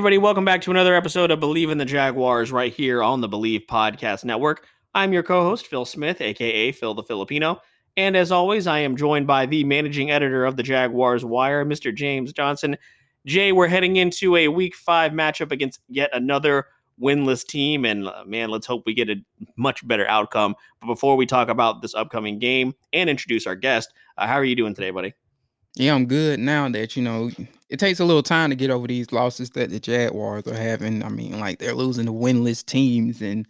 Everybody, welcome back to another episode of Bleav in the Jaguars right here on the Bleav Podcast Network. I'm your co host, Phil Smith, aka Phil the Filipino. And as always, I am joined by the managing editor of the Jaguars Wire, Mr. James Johnson. Jay, we're heading into a week five matchup against yet another winless team. And uh, man, let's hope we get a much better outcome. But before we talk about this upcoming game and introduce our guest, uh, how are you doing today, buddy? Yeah, I'm good now that you know it takes a little time to get over these losses that the Jaguars are having. I mean, like they're losing to winless teams, and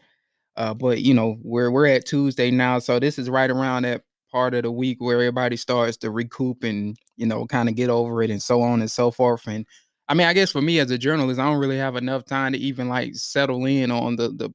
uh, but you know we're we're at Tuesday now, so this is right around that part of the week where everybody starts to recoup and you know kind of get over it and so on and so forth. And I mean, I guess for me as a journalist, I don't really have enough time to even like settle in on the the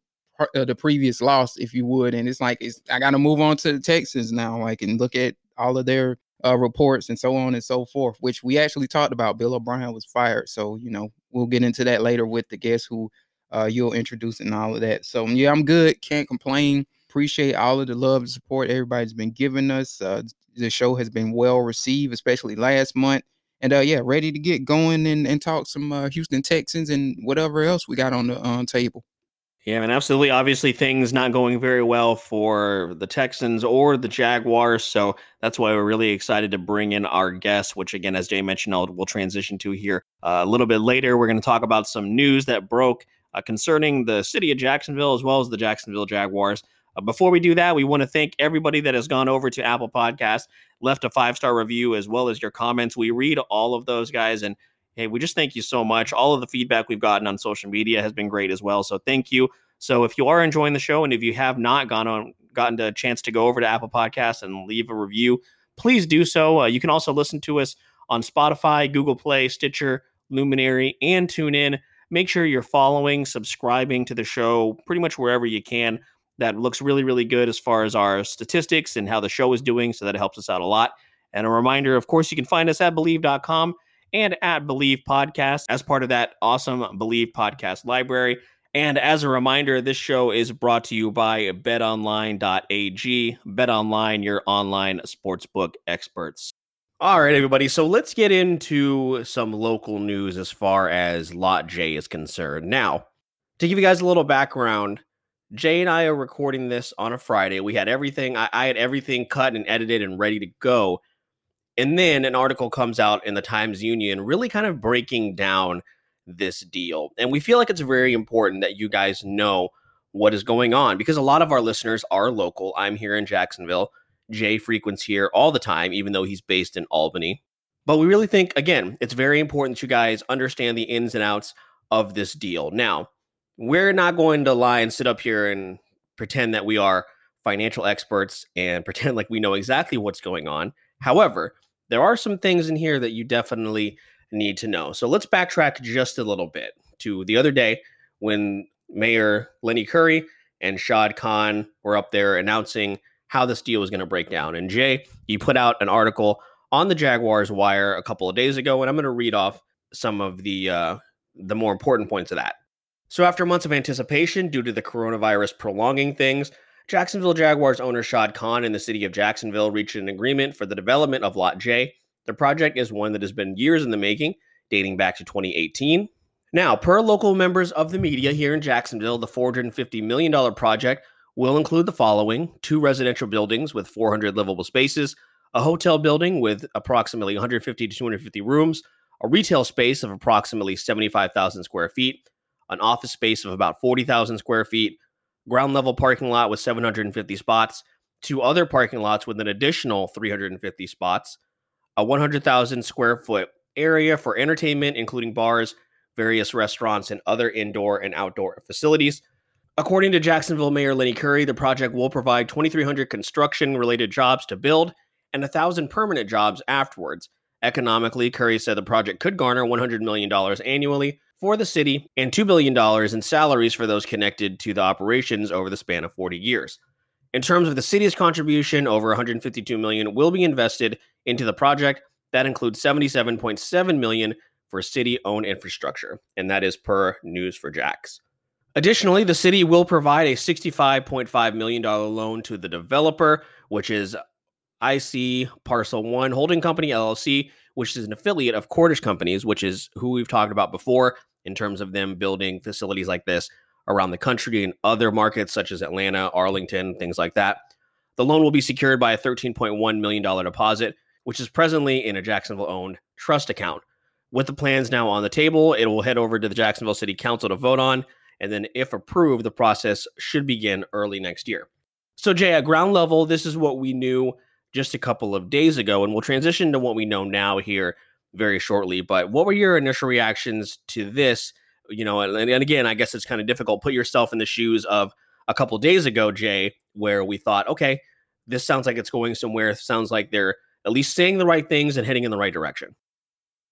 uh, the previous loss, if you would. And it's like it's I got to move on to the Texans now, like and look at all of their uh, reports and so on and so forth, which we actually talked about. Bill O'Brien was fired. So, you know, we'll get into that later with the guests who uh, you'll introduce and all of that. So, yeah, I'm good. Can't complain. Appreciate all of the love and support everybody's been giving us. Uh, the show has been well received, especially last month. And uh, yeah, ready to get going and, and talk some uh, Houston Texans and whatever else we got on the table. Yeah, and absolutely. Obviously, things not going very well for the Texans or the Jaguars. So that's why we're really excited to bring in our guest, which, again, as Jay mentioned, I'll, we'll transition to here uh, a little bit later. We're going to talk about some news that broke uh, concerning the city of Jacksonville as well as the Jacksonville Jaguars. Uh, before we do that, we want to thank everybody that has gone over to Apple Podcasts, left a five star review, as well as your comments. We read all of those guys. And hey, we just thank you so much. All of the feedback we've gotten on social media has been great as well. So thank you. So if you are enjoying the show and if you have not gone on gotten a chance to go over to Apple Podcasts and leave a review, please do so. Uh, you can also listen to us on Spotify, Google Play, Stitcher, Luminary, and TuneIn. Make sure you're following, subscribing to the show pretty much wherever you can. That looks really, really good as far as our statistics and how the show is doing. So that helps us out a lot. And a reminder, of course, you can find us at Bleav.com and at Bleav Podcast as part of that awesome Bleav Podcast library. And as a reminder, this show is brought to you by betonline.ag. BetOnline, your online sportsbook experts. All right, everybody. So let's get into some local news as far as Lot J is concerned. Now, to give you guys a little background, Jay and I are recording this on a Friday. We had everything, I, I had everything cut and edited and ready to go. And then an article comes out in the Times Union, really kind of breaking down this deal. And we feel like it's very important that you guys know what is going on because a lot of our listeners are local. I'm here in Jacksonville. Jay frequents here all the time, even though he's based in Albany. But we really think, again, it's very important that you guys understand the ins and outs of this deal. Now, we're not going to lie and sit up here and pretend that we are financial experts and pretend like we know exactly what's going on. However, there are some things in here that you definitely need to know. So let's backtrack just a little bit to the other day when Mayor Lenny Curry and Shad Khan were up there announcing how this deal was going to break down. And Jay, you put out an article on the Jaguars Wire a couple of days ago, and I'm going to read off some of the uh, the more important points of that. So, after months of anticipation due to the coronavirus prolonging things, Jacksonville Jaguars owner Shad Khan and the city of Jacksonville reached an agreement for the development of Lot J. The project is one that has been years in the making, dating back to 2018. Now, per local members of the media here in Jacksonville, the $450 million project will include the following two residential buildings with 400 livable spaces, a hotel building with approximately 150 to 250 rooms, a retail space of approximately 75,000 square feet, an office space of about 40,000 square feet, ground level parking lot with 750 spots, two other parking lots with an additional 350 spots, a 100,000 square foot area for entertainment, including bars, various restaurants, and other indoor and outdoor facilities. According to Jacksonville Mayor Lenny Curry, the project will provide 2,300 construction related jobs to build and 1,000 permanent jobs afterwards. Economically, Curry said the project could garner $100 million annually for the city and $2 billion in salaries for those connected to the operations over the span of 40 years. In terms of the city's contribution, over 152 million will be invested into the project. That includes 77.7 million for city-owned infrastructure, and that is per News for Jax. Additionally, the city will provide a $65.5 million loan to the developer, which is IC Parcel One Holding Company LLC, which is an affiliate of Cordish Companies, which is who we've talked about before in terms of them building facilities like this around the country and other markets such as Atlanta, Arlington, things like that. The loan will be secured by a $13.1 million deposit, which is presently in a Jacksonville owned trust account. With the plans now on the table, it will head over to the Jacksonville City Council to vote on. And then, if approved, the process should begin early next year. So, Jay, at ground level, this is what we knew just a couple of days ago, and we'll transition to what we know now here very shortly. But what were your initial reactions to this? You know, and, and again, I guess it's kind of difficult. Put yourself in the shoes of a couple days ago, Jay, where we thought, okay, this sounds like it's going somewhere. It sounds like they're at least saying the right things and heading in the right direction.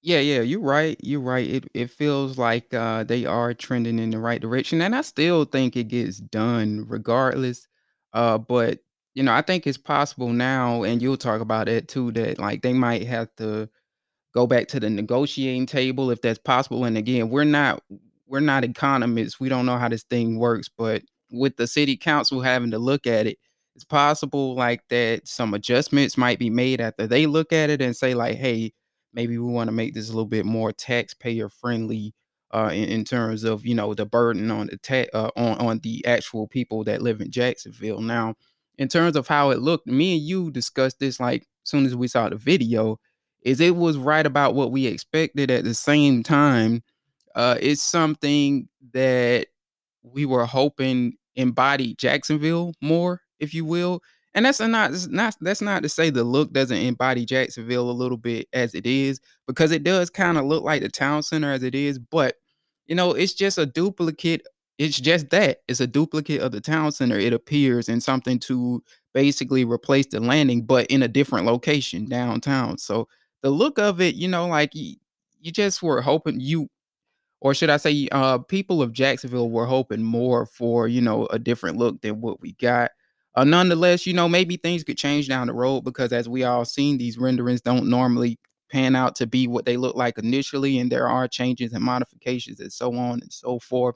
Yeah, yeah, you're right. You're right. It it feels like uh, they are trending in the right direction, and I still think it gets done regardless. Uh, but you know, I think it's possible now, and you'll talk about it too, that like they might have to go back to the negotiating table if that's possible. And again, we're not we're not economists. We don't know how this thing works, but with the city council having to look at it, it's possible like that some adjustments might be made after they look at it and say like, hey maybe we want to make this a little bit more taxpayer friendly uh, in, in, terms of you know the burden on the ta- uh, on on the actual people that live in Jacksonville. Now, in terms of how it looked, me and you discussed this like soon as we saw the video. Is it was right about what we expected at the same time. Uh, it's something that we were hoping embodied Jacksonville more, if you will and that's not that's not that's not to say the look doesn't embody Jacksonville a little bit as it is, because it does kind of look like the town center as it is, but you know, it's just a duplicate. It's just that it's a duplicate of the town center. It appears in something to basically replace the landing, but in a different location downtown. So the look of it, you know, like you, you just were hoping you or should I say, uh, people of Jacksonville were hoping more for, you know, a different look than what we got. Uh, nonetheless, you know, maybe things could change down the road because as we all seen, these renderings don't normally pan out to be what they look like initially, and there are changes and modifications and so on and so forth.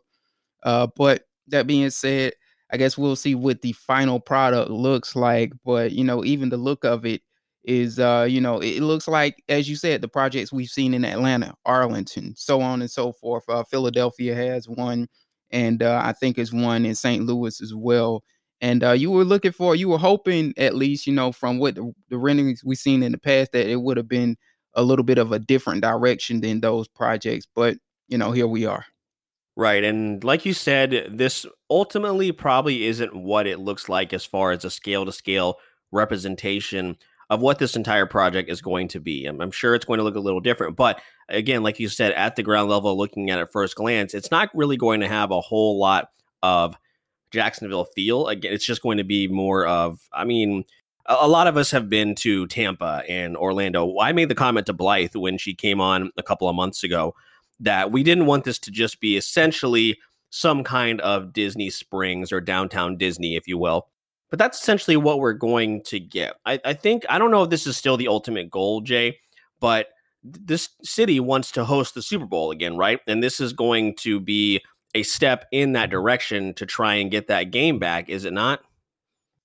Uh, but that being said, I guess we'll see what the final product looks like. But you know, even the look of it is, uh, you know, it looks like, as you said, the projects we've seen in Atlanta, Arlington, so on and so forth. Uh, Philadelphia has one, and uh, I think is one in St. Louis as well and uh, you were looking for, you were hoping at least, you know, from what the, the renderings we've seen in the past, that it would have been a little bit of a different direction than those projects. But you know, here we are. Right. And like you said, this ultimately probably isn't what it looks like as far as a scale to scale representation of what this entire project is going to be. I'm, I'm, sure it's going to look a little different. But again, like you said, at the ground level, looking at it first glance, it's not really going to have a whole lot of Jacksonville feel. Again, it's just going to be more of, I mean, a, lot of us have been to Tampa and Orlando. I made the comment to Blythe when she came on a couple of months ago that we didn't want this to just be essentially some kind of Disney Springs or downtown Disney, if you will. But that's essentially what we're going to get. I, I think, I don't know if this is still the ultimate goal, Jay, but this city wants to host the Super Bowl again, right? And this is going to be a step in that direction to try and get that game back, is it not?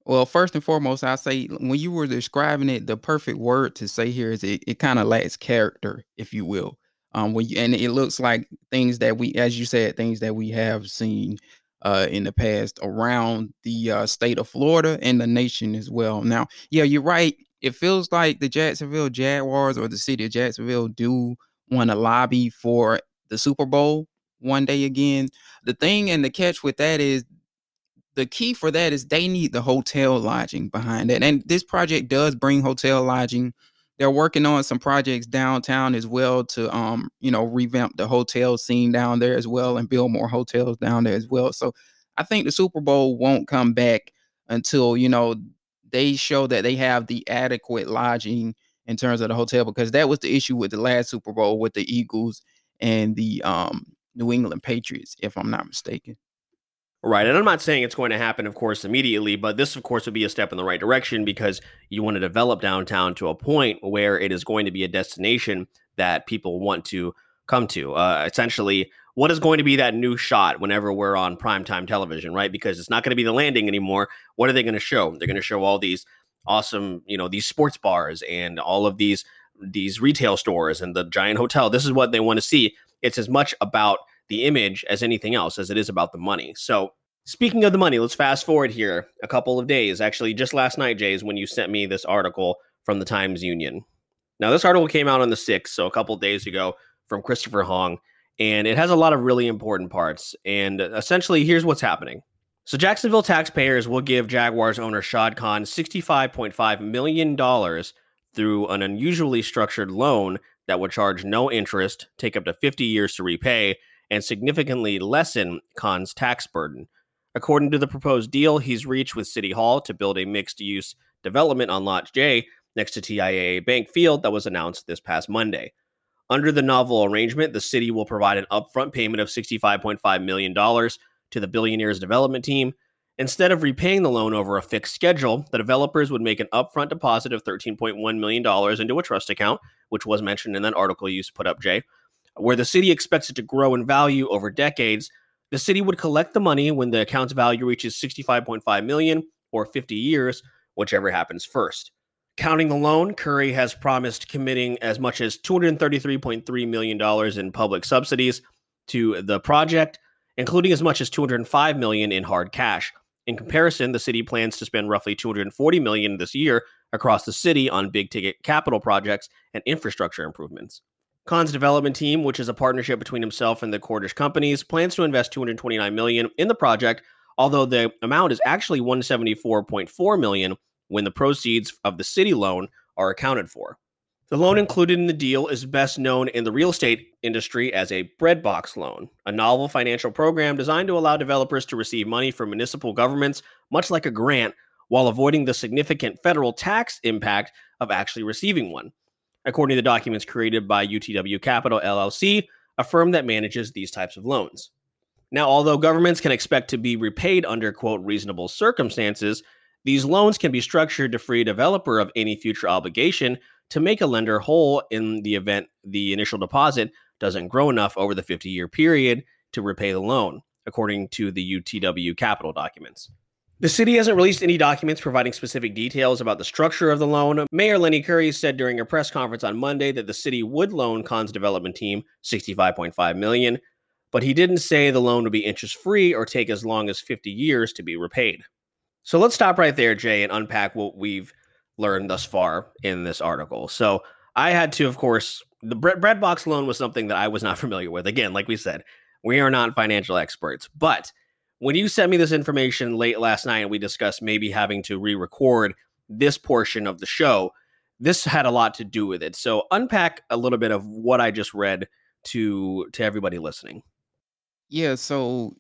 Well, first and foremost, I say when you were describing it, the perfect word to say here is it, it kind of lacks character, if you will. Um, when you, and it looks like things that we, as you said, things that we have seen uh, in the past around the uh, state of Florida and the nation as well. Now, yeah, you're right. It feels like the Jacksonville Jaguars or the city of Jacksonville do want to lobby for the Super Bowl one day again. The thing and the catch with that is the key for that is they need the hotel lodging behind that. And this project does bring hotel lodging. They're working on some projects downtown as well to um, you know, revamp the hotel scene down there as well and build more hotels down there as well. So I think the Super Bowl won't come back until, you know, they show that they have the adequate lodging in terms of the hotel because that was the issue with the last Super Bowl with the Eagles and the um New England Patriots, if I'm not mistaken. Right. And I'm not saying it's going to happen, of course, immediately, but this, of course, would be a step in the right direction because you want to develop downtown to a point where it is going to be a destination that people want to come to. Uh, essentially, what is going to be that new shot whenever we're on primetime television, right? Because it's not going to be the landing anymore. What are they going to show? They're going to show all these awesome, you know, these sports bars and all of these these retail stores and the giant hotel. This is what they want to see. It's as much about the image as anything else as it is about the money. So, speaking of the money, let's fast forward here a couple of days. Actually, just last night, Jay, is when you sent me this article from the Times Union. Now, this article came out on the 6th, so a couple days ago from Christopher Hong, and it has a lot of really important parts. And uh, essentially, here's what's happening. So, Jacksonville taxpayers will give Jaguars owner Shad Khan $65.5 million through an unusually structured loan that would charge no interest, take up to 50 years to repay, and significantly lessen Khan's tax burden. According to the proposed deal he's reached with City Hall to build a mixed use development on Lot J next to TIAA Bank Field that was announced this past Monday. Under the novel arrangement, the city will provide an upfront payment of $65.5 million to the billionaire's development team. Instead of repaying the loan over a fixed schedule, the developers would make an upfront deposit of $13.1 million into a trust account, which was mentioned in that article you put up, Jay, where the city expects it to grow in value over decades. The city would collect the money when the account's value reaches 65.5 million or 50 years, whichever happens first. Counting the loan, Curry has promised committing as much as $233.3 million in public subsidies to the project, including as much as 205 million in hard cash. In comparison, the city plans to spend roughly 240 million this year across the city on big ticket capital projects and infrastructure improvements. Khan's development team, which is a partnership between himself and the Cordish companies, plans to invest 229 million in the project, although the amount is actually 174.4 million when the proceeds of the city loan are accounted for. The loan included in the deal is best known in the real estate industry as a breadbox loan, a novel financial program designed to allow developers to receive money from municipal governments, much like a grant, while avoiding the significant federal tax impact of actually receiving one according to the documents created by UTW Capital LLC, a firm that manages these types of loans. Now, although governments can expect to be repaid under quote reasonable circumstances, these loans can be structured to free a developer of any future obligation to make a lender whole in the event the initial deposit doesn't grow enough over the 50 year period to repay the loan, according to the UTW Capital documents. The city hasn't released any documents providing specific details about the structure of the loan. Mayor Lenny Curry said during a press conference on Monday that the city would loan Khan's development team 65.5 million, but he didn't say the loan would be interest free or take as long as 50 years to be repaid. So let's stop right there, Jay, and unpack what we've learned thus far in this article. So I had to, of course, the breadbox loan was something that I was not familiar with. Again, like we said, we are not financial experts, but when you sent me this information late last night and we discussed maybe having to re-record this portion of the show, this had a lot to do with it. So unpack a little bit of what I just read to to everybody listening. Yeah, so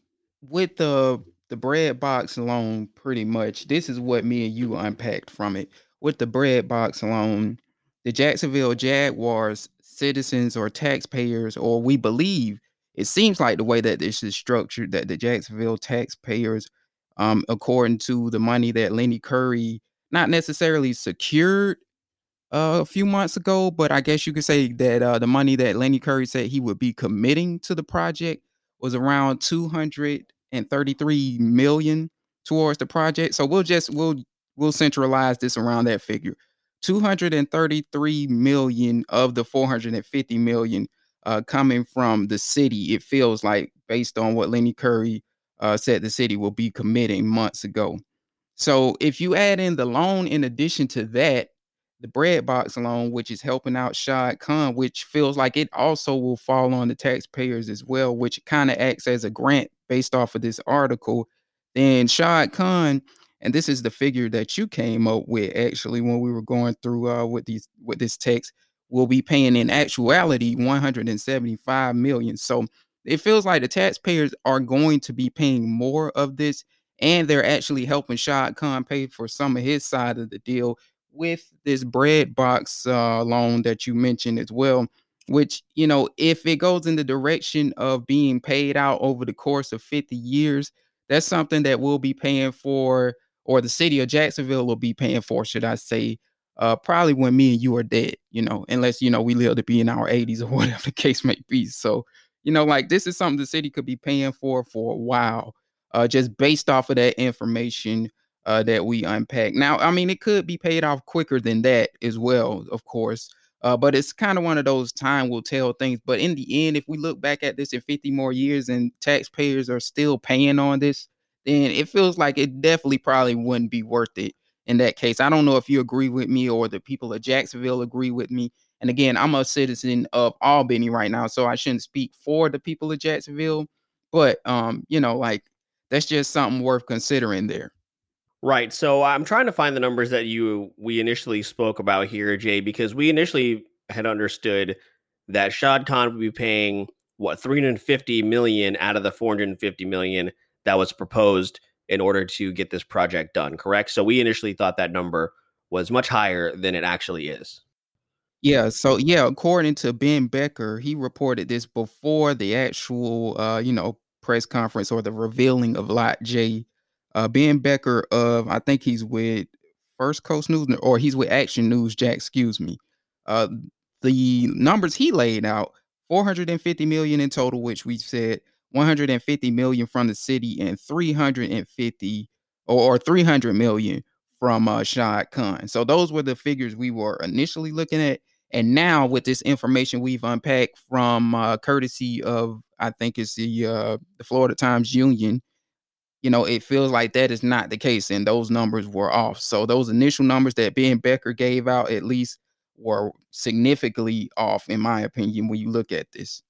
with the the bread box loan, pretty much, this is what me and you unpacked from it. With the bread box loan, the Jacksonville Jaguars citizens or taxpayers, or we believe it seems like the way that this is structured, that the Jacksonville taxpayers, um, according to the money that Lenny Curry not necessarily secured uh, a few months ago, but I guess you could say that uh, the money that Lenny Curry said he would be committing to the project was around 233 million towards the project. So we'll just we'll we'll centralize this around that figure. 233 million of the 450 million uh, coming from the city. It feels like based on what Lenny Curry uh, said the city will be committing months ago. So if you add in the loan in addition to that, the bread box loan, which is helping out Shad Khan, which feels like it also will fall on the taxpayers as well, which kind of acts as a grant based off of this article, then Shad Khan, and this is the figure that you came up with actually when we were going through uh, with these with this text will be paying in actuality 175 million. So it feels like the taxpayers are going to be paying more of this, and they're actually helping Shad Khan pay for some of his side of the deal with this bread box uh, loan that you mentioned as well, which, you know, if it goes in the direction of being paid out over the course of 50 years, that's something that we'll be paying for, or the city of Jacksonville will be paying for, should I say, uh, probably when me and you are dead, you know, unless, you know, we live to be in our 80s or whatever the case may be. So, you know, like this is something the city could be paying for for a while, uh, just based off of that information uh, that we unpack. Now, I mean, it could be paid off quicker than that as well, of course. Uh, but it's kind of one of those time will tell things. But in the end, if we look back at this in 50 more years and taxpayers are still paying on this, then it feels like it definitely probably wouldn't be worth it in that case. I don't know if you agree with me or the people of Jacksonville agree with me. And again, I'm a citizen of Albany right now, so I shouldn't speak for the people of Jacksonville. But um, you know, like that's just something worth considering there. Right. So I'm trying to find the numbers that you we initially spoke about here, Jay, because we initially had understood that Shad Khan would be paying what 350 million out of the 450 million that was proposed in order to get this project done, correct? So we initially thought that number was much higher than it actually is. Yeah, so yeah, according to Ben Becker, he reported this before the actual uh, you know, press conference or the revealing of Lot J uh, Ben Becker of I think he's with First Coast News or he's with Action News Jax, excuse me. Uh, the numbers he laid out 450 million in total, which we said 150 million from the city and 350 or, or 300 million from uh, Shad Khan. So those were the figures we were initially looking at. And now with this information we've unpacked from uh, courtesy of I think it's the uh, the Florida Times Union, you know, it feels like that is not the case, and those numbers were off. So those initial numbers that Ben Becker gave out, at least, were significantly off, in my opinion, when you look at this.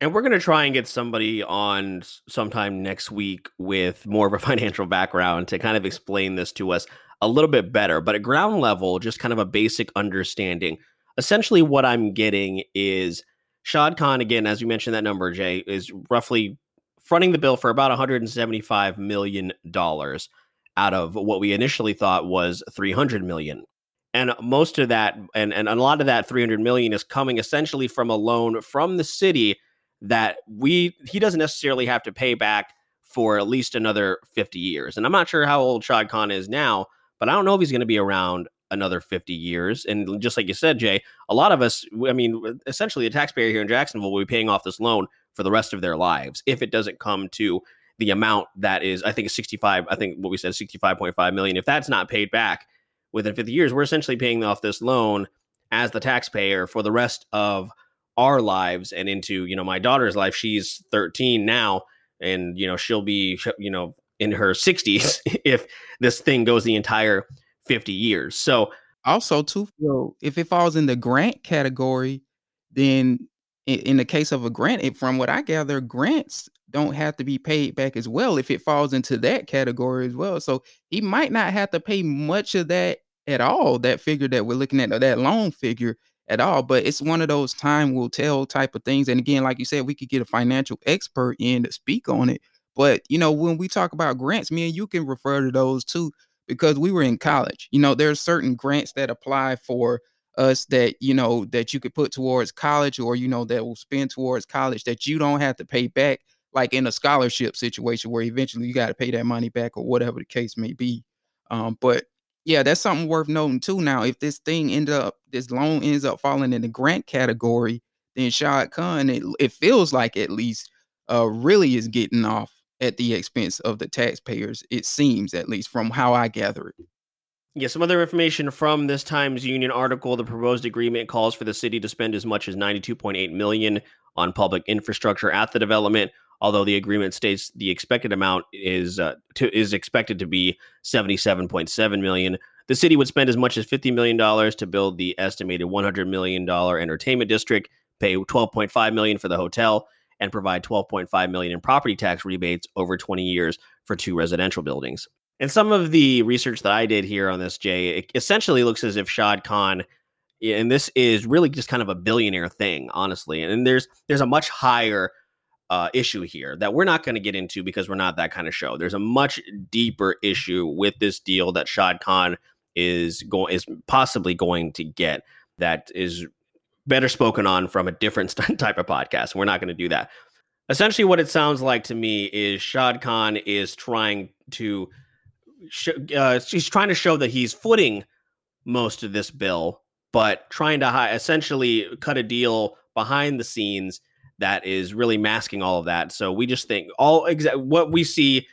And we're going to try and get somebody on sometime next week with more of a financial background to kind of mm-hmm. explain this to us a little bit better. But at ground level, just kind of a basic understanding. Essentially, what I'm getting is Shad Khan, again, as you mentioned, that number, Jay, is roughly fronting the bill for about $175 million out of what we initially thought was 300 million. And most of that and, and a lot of that 300 million is coming essentially from a loan from the city that we he doesn't necessarily have to pay back for at least another 50 years. And I'm not sure how old Shad Khan is now, but I don't know if he's going to be around another 50 years. And just like you said, Jay, a lot of us, I mean, essentially a taxpayer here in Jacksonville will be paying off this loan for the rest of their lives if it doesn't come to the amount that is, I think, 65. I think what we said, 65.5 million. If that's not paid back within 50 years, we're essentially paying off this loan as the taxpayer for the rest of our lives and into, you know, my daughter's life. She's 13 now, and, you know, she'll be, you know, in her 60s if this thing goes the entire 50 years. So, also, too, if it falls in the grant category, then in, the case of a grant, from what I gather, grants don't have to be paid back as well if it falls into that category as well. So he might not have to pay much of that at all, that figure that we're looking at, that loan figure at all. But it's one of those time will tell type of things. And again, like you said, we could get a financial expert in to speak on it. But you know, when we talk about grants, me and you can refer to those too, because we were in college. You know, there are certain grants that apply for us that you know that you could put towards college or you know that will spend towards college that you don't have to pay back like in a scholarship situation where eventually you got to pay that money back or whatever the case may be um, but yeah that's something worth noting too now if this thing end up this loan ends up falling in the grant category then Shad Khan it, it feels like at least uh, really is getting off at the expense of the taxpayers it seems at least from how i gather it yeah, some other information from this Times Union article. The proposed agreement calls for the city to spend as much as 92.8 million on public infrastructure at the development, although the agreement states the expected amount is uh, to, is expected to be 77.7 million. The city would spend as much as 50 million dollars to build the estimated 100 million dollar entertainment district, pay 12.5 million for the hotel, and provide 12.5 million in property tax rebates over 20 years for two residential buildings. And some of the research that I did here on this, Jay, essentially looks as if Shad Khan, and this is really just kind of a billionaire thing, honestly. And there's there's a much higher uh, issue here that we're not going to get into because we're not that kind of show. There's a much deeper issue with this deal that Shad Khan is going is possibly going to get that is better spoken on from a different type of podcast. We're not going to do that. Essentially, what it sounds like to me is Shad Khan is trying to, sh- uh, he's trying to show that he's footing most of this bill, but trying to hi- essentially cut a deal behind the scenes that is really masking all of that. So we just think all exa- what we see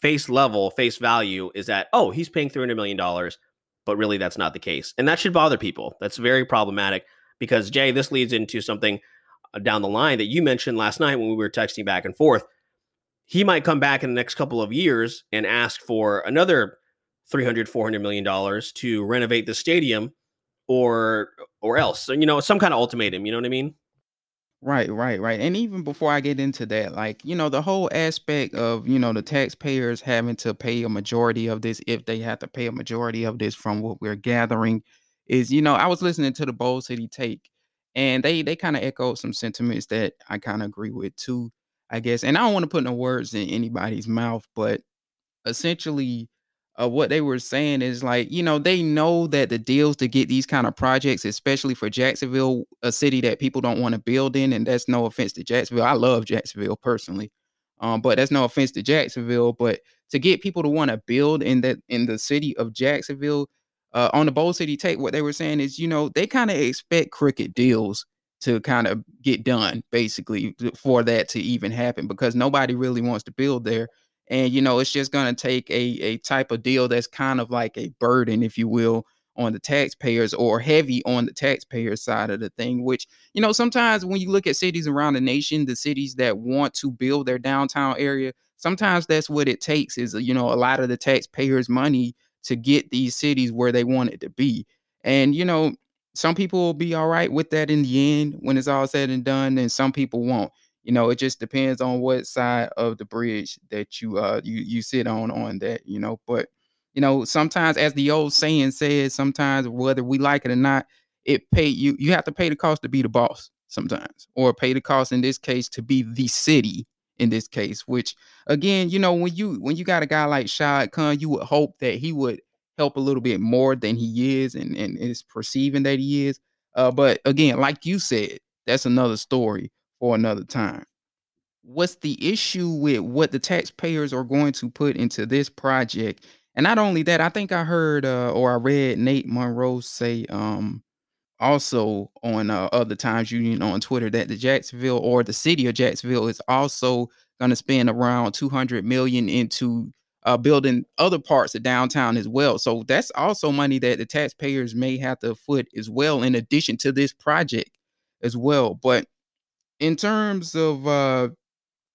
face level, face value is that oh, he's paying three hundred million dollars, but really that's not the case, and that should bother people. That's very problematic because Jay, this leads into something uh, down the line that you mentioned last night when we were texting back and forth. He might come back in the next couple of years and ask for another 300 400 million dollars to renovate the stadium or or else you know some kind of ultimatum you know what i mean Right, right, right. And even before I get into that, like, you know, the whole aspect of, you know, the taxpayers having to pay a majority of this, if they have to pay a majority of this from what we're gathering, is, you know, I was listening to the Bold City Take, and they they kind of echoed some sentiments that I kind of agree with too, I guess. And I don't want to put no words in anybody's mouth, but essentially uh, what they were saying is like, you know, they know that the deals to get these kind of projects, especially for Jacksonville, a city that people don't want to build in, and that's no offense to Jacksonville. I love Jacksonville personally, um, but that's no offense to Jacksonville. But to get people to want to build in that in the city of Jacksonville, uh, on the Bold City Take, what they were saying is, you know, they kind of expect crooked deals to kind of get done, basically, for that to even happen, because nobody really wants to build there and you know it's just going to take a a type of deal that's kind of like a burden if you will on the taxpayers or heavy on the taxpayer side of the thing which you know sometimes when you look at cities around the nation the cities that want to build their downtown area sometimes that's what it takes is you know a lot of the taxpayers money to get these cities where they want it to be. And you know some people will be all right with that in the end when it's all said and done and some people won't you know it just depends on what side of the bridge that you uh you you sit on on that you know but you know sometimes as the old saying says sometimes whether we like it or not it pay you you have to pay the cost to be the boss sometimes or pay the cost in this case to be the city in this case which again you know when you when you got a guy like Shad Khan you would hope that he would help a little bit more than he is and and is perceiving that he is uh but again like you said that's another story for another time. What's the issue with what the taxpayers are going to put into this project? And not only that, I think I heard uh, or I read Nate Monroe say um, also on uh, other times know on Twitter that the Jacksonville or the city of Jacksonville is also going to spend around 200 million into uh, building other parts of downtown as well. So that's also money that the taxpayers may have to foot as well, in addition to this project as well. But in terms of uh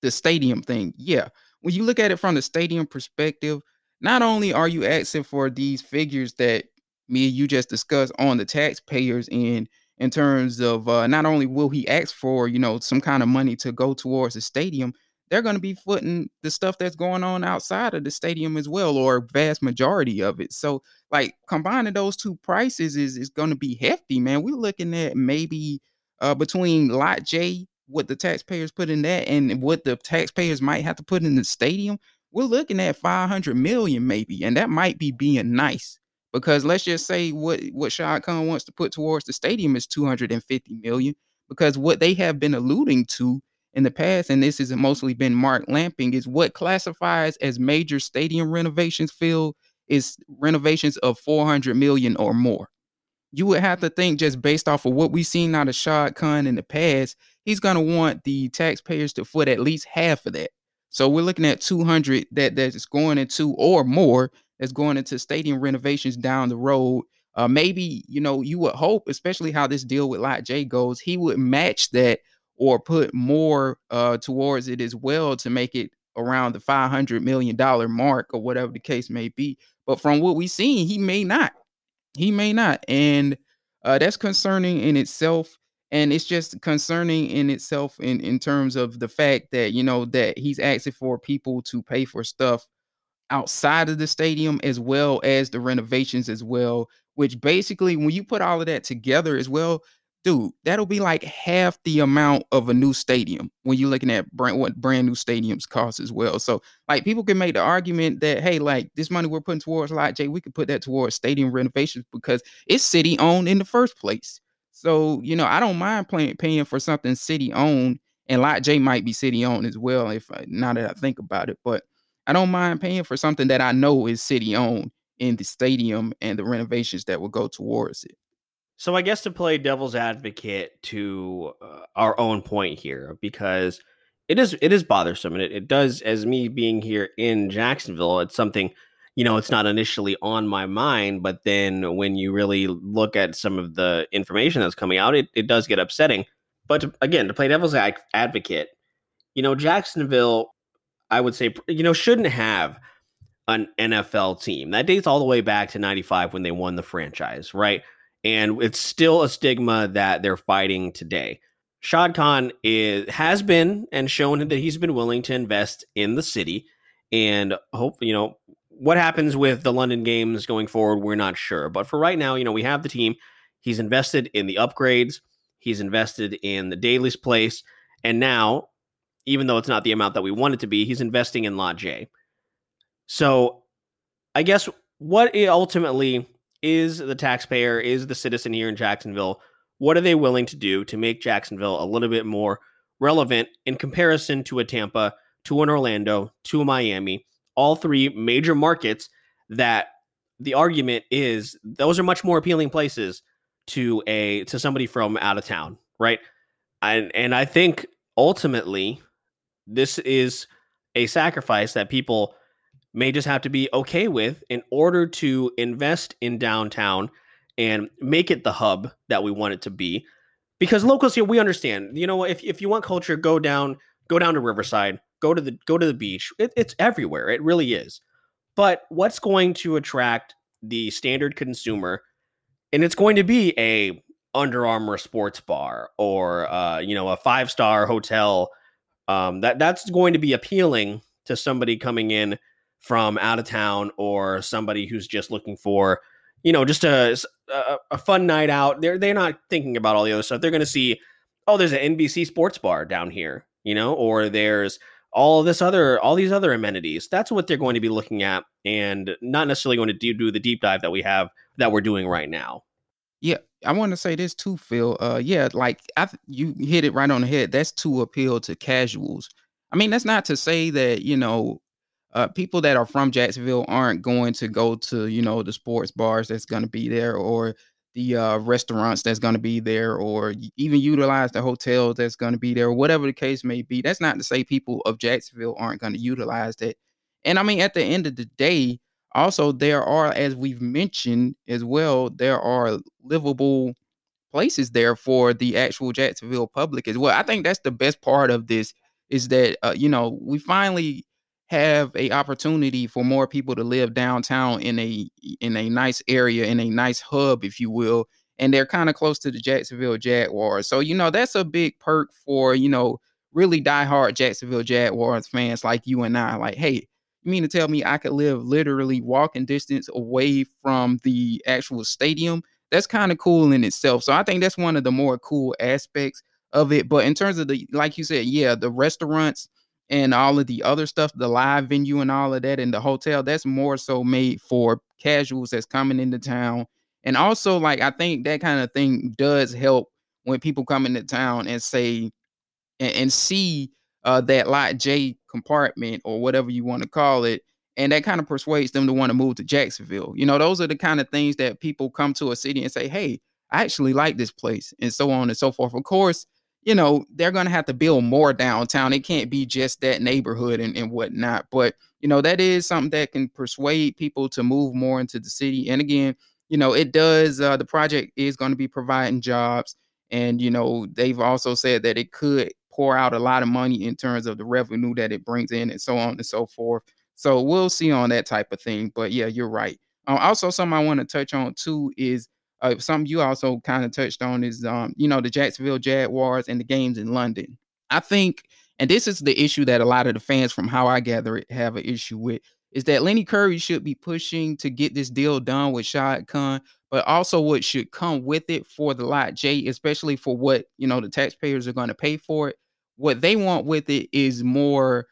the stadium thing, yeah. When you look at it from the stadium perspective, not only are you asking for these figures that me and you just discussed on the taxpayers end in terms of uh, not only will he ask for you know some kind of money to go towards the stadium they're going to be footing the stuff that's going on outside of the stadium as well or vast majority of it so like combining those two prices is is going to be hefty man we're looking at maybe uh, between lot j what the taxpayers put in that and what the taxpayers might have to put in the stadium, we're looking at 500 million maybe. And that might be being nice because let's just say what, what Shad Khan wants to put towards the stadium is 250 million because what they have been alluding to in the past, and this has mostly been Mark Lamping, is what classifies as major stadium renovations, Phil, is renovations of 400 million or more you would have to think just based off of what we've seen out of Shad Khan in the past, he's gonna want the taxpayers to foot at least half of that. So we're looking at 200 that that's going into or more that's going into stadium renovations down the road. Uh, maybe you know you would hope, especially how this deal with Lot J goes, he would match that or put more uh, towards it as well to make it around the 500 million dollar mark or whatever the case may be. But from what we've seen, he may not. He may not. And uh, that's concerning in itself. And it's just concerning in itself in, in terms of the fact that, you know, that he's asking for people to pay for stuff outside of the stadium as well as the renovations as well, which basically, when you put all of that together as well, dude, that'll be like half the amount of a new stadium when you're looking at brand, what brand new stadiums cost as well. So, like, people can make the argument that, hey, like this money we're putting towards Lot J, we could put that towards stadium renovations because it's city owned in the first place. So, you know, I don't mind paying paying for something city owned, and Lot J might be city owned as well. If I, now that I think about it, but I don't mind paying for something that I know is city owned in the stadium and the renovations that will go towards it. So I guess to play devil's advocate to uh, our own point here, because it is it is bothersome, and it, it does as me being here in Jacksonville, it's something you know it's not initially on my mind, but then when you really look at some of the information that's coming out, it, it does get upsetting. But to, again, to play devil's advocate, you know Jacksonville, I would say you know shouldn't have an NFL team. That dates all the way back to 95 when they won the franchise, right? And it's still a stigma that they're fighting today. Shad Khan is has been and shown that he's been willing to invest in the city and hope, you know, what happens with the London games going forward, we're not sure. But for right now, you know, we have the team. He's invested in the upgrades, he's invested in the Daily's place, and now, even though it's not the amount that we want it to be, he's investing in Lot J. So I guess what ultimately is the taxpayer, is the citizen here in Jacksonville, what are they willing to do to make Jacksonville a little bit more relevant in comparison to a Tampa, to an Orlando, to a Miami, all three major markets that the argument is those are much more appealing places to a to somebody from out of town, right? And and I think ultimately this is a sacrifice that people may just have to be okay with in order to invest in downtown and make it the hub that we want it to be. Because locals here, we understand. You know, if if you want culture, go down, go down to Riverside, go to the go to the beach. It, it's everywhere. It really is. But what's going to attract the standard consumer? And it's going to be a Under Armour sports bar or uh, you know a five star hotel. Um, that that's going to be appealing to somebody coming in from out of town or somebody who's just looking for, you know, just a, a, a fun night out. They're they're not thinking about all the other stuff. They're going to see, oh, there's an NBC sports bar down here, you know, or there's all this other all these other amenities. That's what they're going to be looking at, and not necessarily going to do, do the deep dive that we have that we're doing right now. Yeah, I want to say this too, Phil. Uh, yeah, like I, you hit it right on the head. That's to appeal to casuals. I mean, that's not to say that you know uh, people that are from Jacksonville aren't going to go to you know the sports bars that's going to be there or the uh, restaurants that's going to be there or even utilize the hotels that's going to be there whatever the case may be. That's not to say people of Jacksonville aren't going to utilize that. And I mean at the end of the day also there are as we've mentioned as well there are livable places there for the actual Jacksonville public as well. I think that's the best part of this is that uh, you know we finally have a opportunity for more people to live downtown in a in a nice area in a nice hub if you will and they're kind of close to the Jacksonville Jaguars. So you know that's a big perk for you know really diehard Jacksonville Jaguars fans like you and I. Like hey you mean to tell me I could live literally walking distance away from the actual stadium? That's kind of cool in itself. So I think that's one of the more cool aspects of it. But in terms of the like you said yeah the restaurants and all of the other stuff, the live venue and all of that, and the hotel, that's more so made for casuals that's coming into town. And also, like, I think that kind of thing does help when people come into town and say and, and see uh, that lot J compartment or whatever you want to call it. And that kind of persuades them to want to move to Jacksonville. You know, those are the kind of things that people come to a city and say, hey, I actually like this place, and so on and so forth. Of course, you know, they're going to have to build more downtown. It can't be just that neighborhood and, and whatnot. But, you know, that is something that can persuade people to move more into the city. And again, you know, it does, uh, the project is going to be providing jobs. And, you know, they've also said that it could pour out a lot of money in terms of the revenue that it brings in and so on and so forth. So we'll see on that type of thing. But yeah, you're right. Uh, also, something I want to touch on too is uh, something you also kind of touched on is um, you know the Jacksonville Jaguars and the games in London. I think, and this is the issue that a lot of the fans, from how I gather it, have an issue with, is that Lenny Curry should be pushing to get this deal done with Shad Khan, but also what should come with it for the lot J, especially for what you know the taxpayers are going to pay for it. What they want with it is more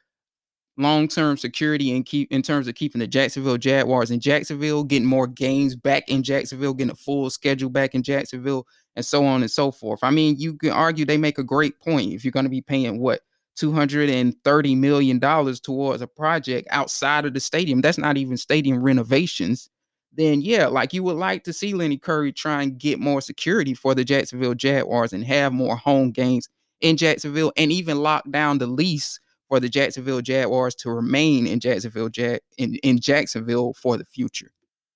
long-term security and keep in terms of keeping the Jacksonville Jaguars in Jacksonville, getting more games back in Jacksonville, getting a full schedule back in Jacksonville, and so on and so forth. I mean, you can argue they make a great point. If you're going to be paying what 230 million dollars towards a project outside of the stadium, that's not even stadium renovations. Then yeah, like you would like to see Lenny Curry try and get more security for the Jacksonville Jaguars and have more home games in Jacksonville and even lock down the lease for the Jacksonville Jaguars to remain in Jacksonville in, in Jacksonville for the future.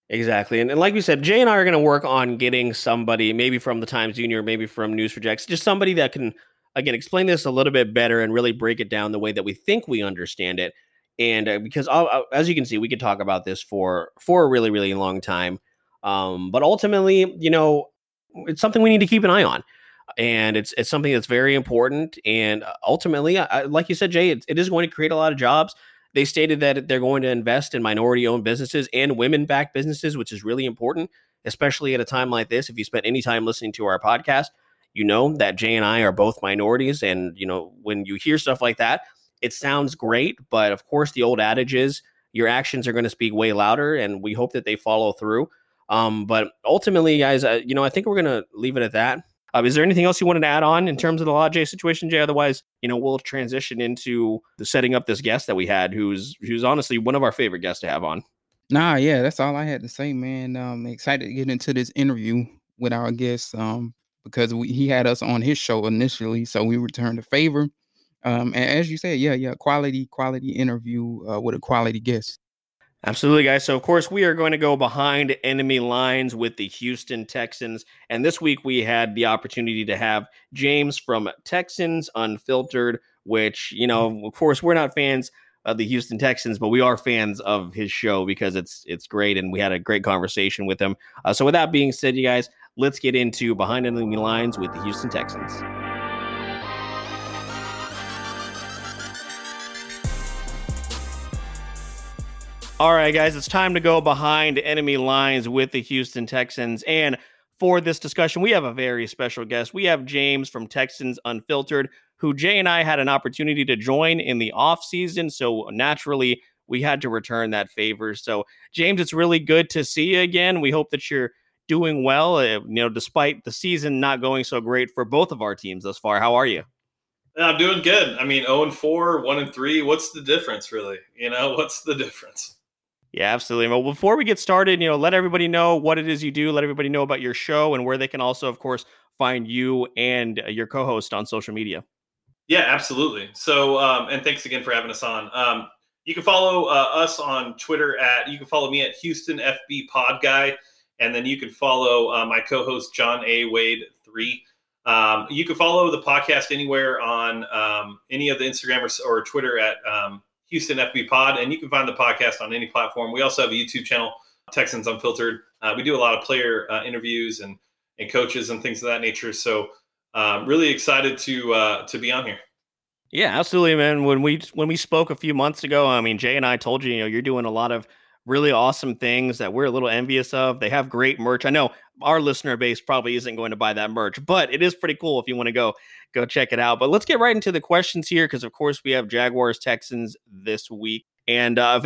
Exactly. And, and like we said, Jay and I are going to work on getting somebody, maybe from the Times-Union, maybe from News4Jax, just somebody that can, again, explain this a little bit better and really break it down the way that we think we understand it. And uh, because uh, as you can see, we could talk about this for for a really, really long time. Um, but ultimately, you know, it's something we need to keep an eye on and it's it's something that's very important. And uh, ultimately, I, like you said, Jay, it, it is going to create a lot of jobs. They stated that they're going to invest in minority-owned businesses and women-backed businesses, which is really important, especially at a time like this. If you spent any time listening to our podcast, you know that Jay and I are both minorities, and you know when you hear stuff like that, it sounds great, but of course, the old adage is your actions are going to speak way louder, and we hope that they follow through. Um, but ultimately, guys, uh, you know, I think we're going to leave it at that. Uh, is there anything else you wanted to add on in terms of the J situation, Jay? Otherwise, you know, we'll transition into the setting up this guest that we had, who's who's honestly one of our favorite guests to have on. Nah, yeah, that's all I had to say, man. Um, excited to get into this interview with our guest, um, because we, he had us on his show initially, so we returned the favor. Um, and as you said, yeah, yeah, quality, quality interview uh, with a quality guest. Absolutely, guys. So, of course, we are going to go behind enemy lines with the Houston Texans. And this week we had the opportunity to have James from Texans Unfiltered, which, you know, of course, we're not fans of the Houston Texans, but we are fans of his show because it's it's great and we had a great conversation with him. Uh, so, with that being said, you guys, let's get into behind enemy lines with the Houston Texans. All right, guys, it's time to go behind enemy lines with the Houston Texans. And for this discussion, we have a very special guest. We have James from Texans Unfiltered, who Jay and I had an opportunity to join in the off season. So naturally, we had to return that favor. So, James, it's really good to see you again. We hope that you're doing well, uh, you know, despite the season not going so great for both of our teams thus far. How are you? I'm doing good. I mean, 0 and 4, 1 and 3. What's the difference, really? You know, what's the difference? Yeah, absolutely. Well, before we get started, you know, let everybody know what it is you do. Let everybody know about your show and where they can also, of course, find you and uh, your co-host on social media. Yeah, absolutely. So, um, and thanks again for having us on. Um, you can follow uh, us on Twitter at. You can follow me at Houston FB Pod Guy, and then you can follow uh, my co-host John A Wade three. Um, you can follow the podcast anywhere on um, any of the Instagram or, or Twitter at um, Houston FB Pod, and you can find the podcast on any platform. We also have a YouTube channel, Texans Unfiltered. Uh, we do a lot of player uh, interviews and and coaches and things of that nature. So, uh, really excited to uh, to be on here. Yeah, absolutely, man. When we when we spoke a few months ago, I mean, Jay and I told you, you know, you're doing a lot of really awesome things that we're a little envious of. They have great merch. I know our listener base probably isn't going to buy that merch, but it is pretty cool if you want to go go check it out. But let's get right into the questions here because of course we have Jaguars Texans this week, and uh,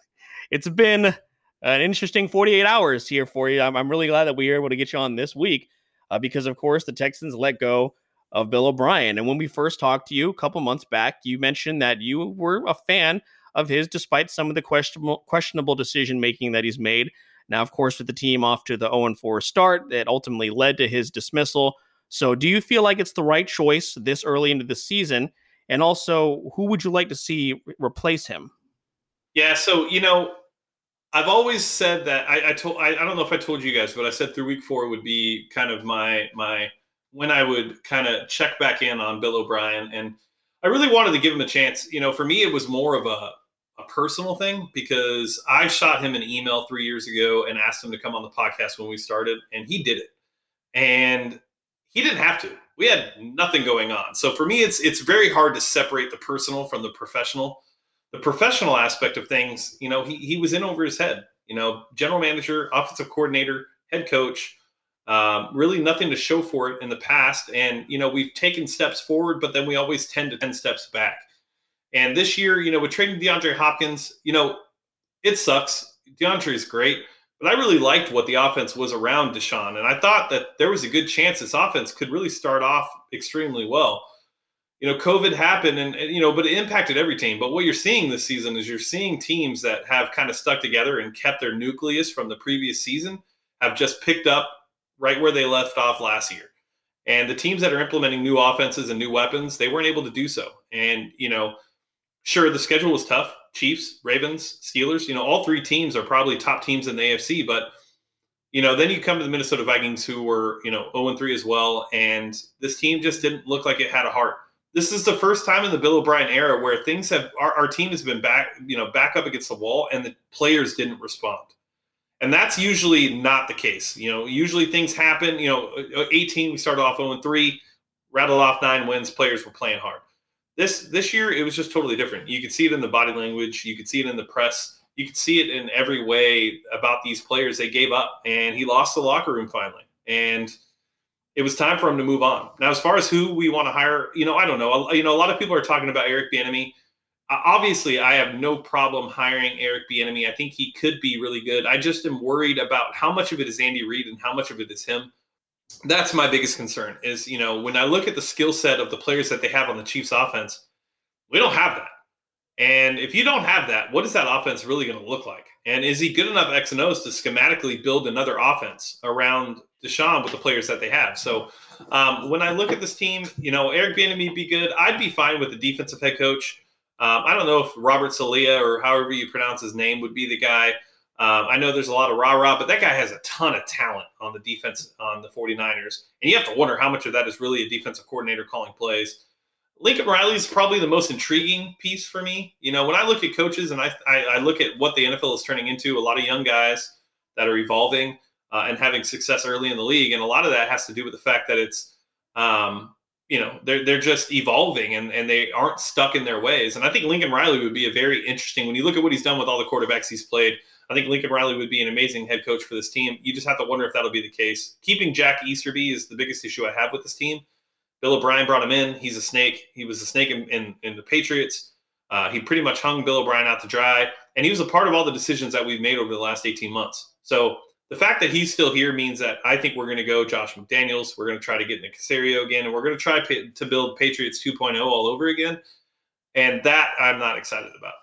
it's been an interesting 48 hours here for you. I'm, I'm, really glad that we were able to get you on this week uh, because of course the Texans let go of Bill O'Brien. And when we first talked to you a couple months back, you mentioned that you were a fan of his despite some of the questionable questionable decision making that he's made. Now, of course, with the team off to the 0 4 start, that ultimately led to his dismissal. So, do you feel like it's the right choice this early into the season? And also, who would you like to see replace him? Yeah, so you know, I've always said that I, I told I, I, don't know if I told you guys, but I said through week four would be kind of my my when I would kind of check back in on Bill O'Brien, and I really wanted to give him a chance. You know, for me, it was more of a a personal thing because I shot him an email three years ago and asked him to come on the podcast when we started, and he did it. And he didn't have to. We had nothing going on. So for me, it's it's very hard to separate the personal from the professional. The professional aspect of things, you know, he he was in over his head. You know, general manager, offensive coordinator, head coach. Um, really nothing to show for it in the past. And, you know, we've taken steps forward, but then we always tend to 10 steps back. And this year, you know, with trading DeAndre Hopkins, you know, it sucks. DeAndre is great, but I really liked what the offense was around Deshaun. And I thought that there was a good chance this offense could really start off extremely well. You know, COVID happened and, and, you know, but it impacted every team. But what you're seeing this season is you're seeing teams that have kind of stuck together and kept their nucleus from the previous season have just picked up right where they left off last year. And the teams that are implementing new offenses and new weapons, they weren't able to do so. And, you know, sure, the schedule was tough. Chiefs, Ravens, Steelers, you know, all three teams are probably top teams in the AFC. But, you know, then you come to the Minnesota Vikings, who were, you know, 0 3 as well. And this team just didn't look like it had a heart. This is the first time in the Bill O'Brien era where things have, our, our team has been back, you know, back up against the wall and the players didn't respond. And that's usually not the case. You know, usually things happen. You know, uh, 18, we started off 0 3, rattled off nine wins, players were playing hard. This this year it was just totally different. You could see it in the body language, you could see it in the press, you could see it in every way about these players. They gave up, and he lost the locker room finally, and it was time for him to move on. Now, as far as who we want to hire, you know, I don't know. You know, a lot of people are talking about Eric Bieniemy. Obviously, I have no problem hiring Eric Bieniemy. I think he could be really good. I just am worried about how much of it is Andy Reid and how much of it is him that's my biggest concern is you know when i look at the skill set of the players that they have on the chiefs offense we don't have that. And if you don't have that what is that offense really going to look like? And is he good enough x and o's to schematically build another offense around deshaun with the players that they have? So um, when i look at this team you know eric Bieniemy be good. I'd be fine with the defensive head coach. Um, i don't know if robert Saleh or however you pronounce his name would be the guy um, I know there's a lot of rah rah, but that guy has a ton of talent on the defense on the 49ers. And you have to wonder how much of that is really a defensive coordinator calling plays. Lincoln Riley is probably the most intriguing piece for me. You know, when I look at coaches and I, I, I look at what the NFL is turning into, a lot of young guys that are evolving uh, and having success early in the league. And a lot of that has to do with the fact that it's, um, you know, they're, they're just evolving and, and they aren't stuck in their ways. And I think Lincoln Riley would be a very interesting, when you look at what he's done with all the quarterbacks he's played – I think Lincoln Riley would be an amazing head coach for this team. You just have to wonder if that'll be the case. Keeping Jack Easterby is the biggest issue I have with this team. Bill O'Brien brought him in. He's a snake. He was a snake in, in, in the Patriots. Uh, he pretty much hung Bill O'Brien out to dry, and he was a part of all the decisions that we've made over the last 18 months. So the fact that he's still here means that I think we're going to go Josh McDaniels. We're going to try to get Nick Caserio again, and we're going to try to build Patriots 2.0 all over again. And that I'm not excited about.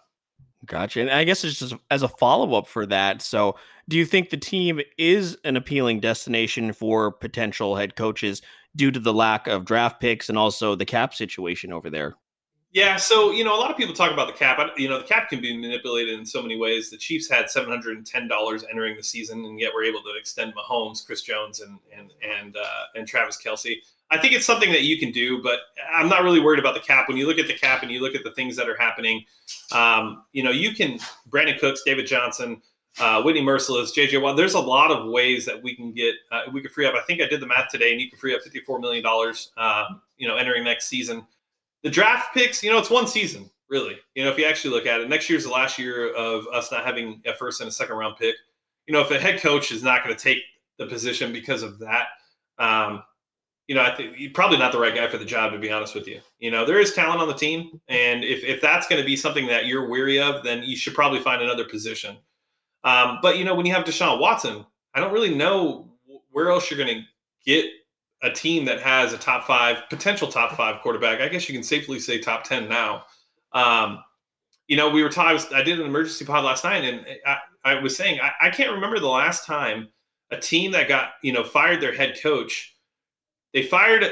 Gotcha. And I guess it's just as a follow up for that. So, do you think the team is an appealing destination for potential head coaches due to the lack of draft picks and also the cap situation over there? Yeah, so you know, a lot of people talk about the cap. You know, the cap can be manipulated in so many ways. The Chiefs had seven hundred and ten dollars entering the season, and yet we're able to extend Mahomes, Chris Jones, and and and uh, and Travis Kelce. I think it's something that you can do, but I'm not really worried about the cap. When you look at the cap and you look at the things that are happening, um, you know, you can Brandin Cooks, David Johnson, uh, Whitney Mercilus, JJ Watt. There's a lot of ways that we can get uh, we can free up. I think I did the math today, and you can free up 54 million dollars. Um, you know, entering next season. The draft picks, you know, it's one season really. You know, if you actually look at it, next year's the last year of us not having a first and a second round pick. You know, if a head coach is not going to take the position because of that. Um, you know, I think you're probably not the right guy for the job, to be honest with you. You know, there is talent on the team. And if, if that's going to be something that you're weary of, then you should probably find another position. Um, but, you know, when you have Deshaun Watson, I don't really know where else you're going to get a team that has a top five, potential top five quarterback. I guess you can safely say top 10 now. Um, you know, we were talking, I did an emergency pod last night, and I, I was saying, I, I can't remember the last time a team that got, you know, fired their head coach they fired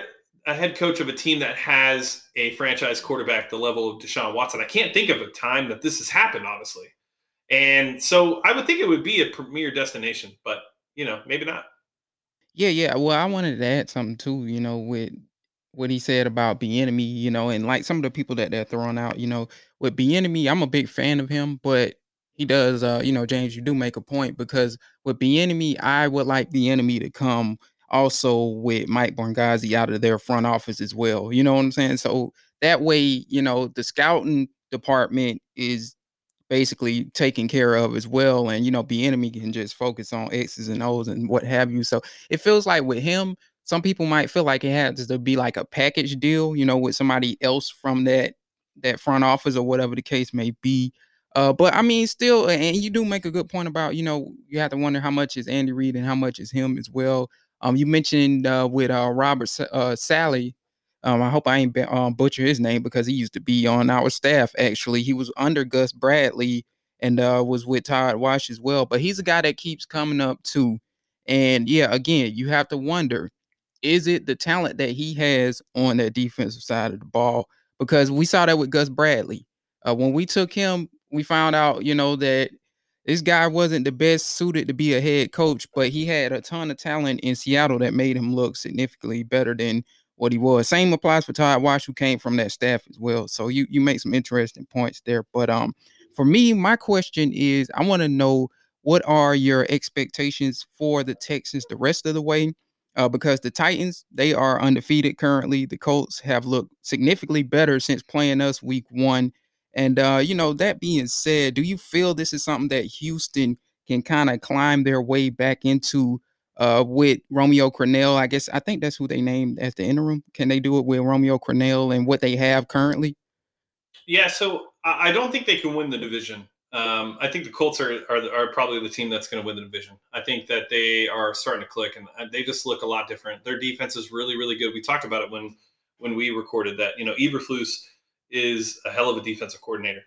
a head coach of a team that has a franchise quarterback the level of Deshaun Watson. I can't think of a time that this has happened, honestly. And so I would think it would be a premier destination, but you know, maybe not. Yeah, yeah. Well, I wanted to add something too, you know, with what he said about Bieniemy, you know, and like some of the people that they're throwing out, you know, with Bieniemy. I'm a big fan of him, but he does uh, you know, James, you do make a point because with Bieniemy, I would like Bieniemy to come also with Mike Borgonzi out of their front office as well. You know what I'm saying? So that way, you know, the scouting department is basically taken care of as well. And, you know, Bieniemy can just focus on X's and O's and what have you. So it feels like with him, some people might feel like it has to be like a package deal, you know, with somebody else from that that front office or whatever the case may be. Uh, but I mean, still, and you do make a good point about you know you have to wonder how much is Andy Reid and how much is him as well. Um, you mentioned uh, with uh, Robert uh, Saleh. Um, I hope I ain't um, butcher his name because he used to be on our staff. Actually, he was under Gus Bradley and uh, was with Todd Wash as well. But he's a guy that keeps coming up too. And yeah, again, you have to wonder is it the talent that he has on that defensive side of the ball? Because we saw that with Gus Bradley. Uh, when we took him, we found out, you know, that this guy wasn't the best suited to be a head coach, but he had a ton of talent in Seattle that made him look significantly better than what he was. Same applies for Todd Wash, who came from that staff as well. So you you make some interesting points there. But um, for me, my question is, I want to know what are your expectations for the Texans the rest of the way? Uh, because the Titans, they are undefeated currently. The Colts have looked significantly better since playing us week one. And, uh, you know, that being said, do you feel this is something that Houston can kind of climb their way back into uh, with Romeo Crennel? I guess I think that's who they named as the interim. Can they do it with Romeo Crennel and what they have currently? Yeah, so I don't think they can win the division. Um, I think the Colts are, are, are probably the team that's going to win the division. I think that they are starting to click and they just look a lot different. Their defense is really really good. We talked about it when when we recorded that. You know, Eberflus is a hell of a defensive coordinator.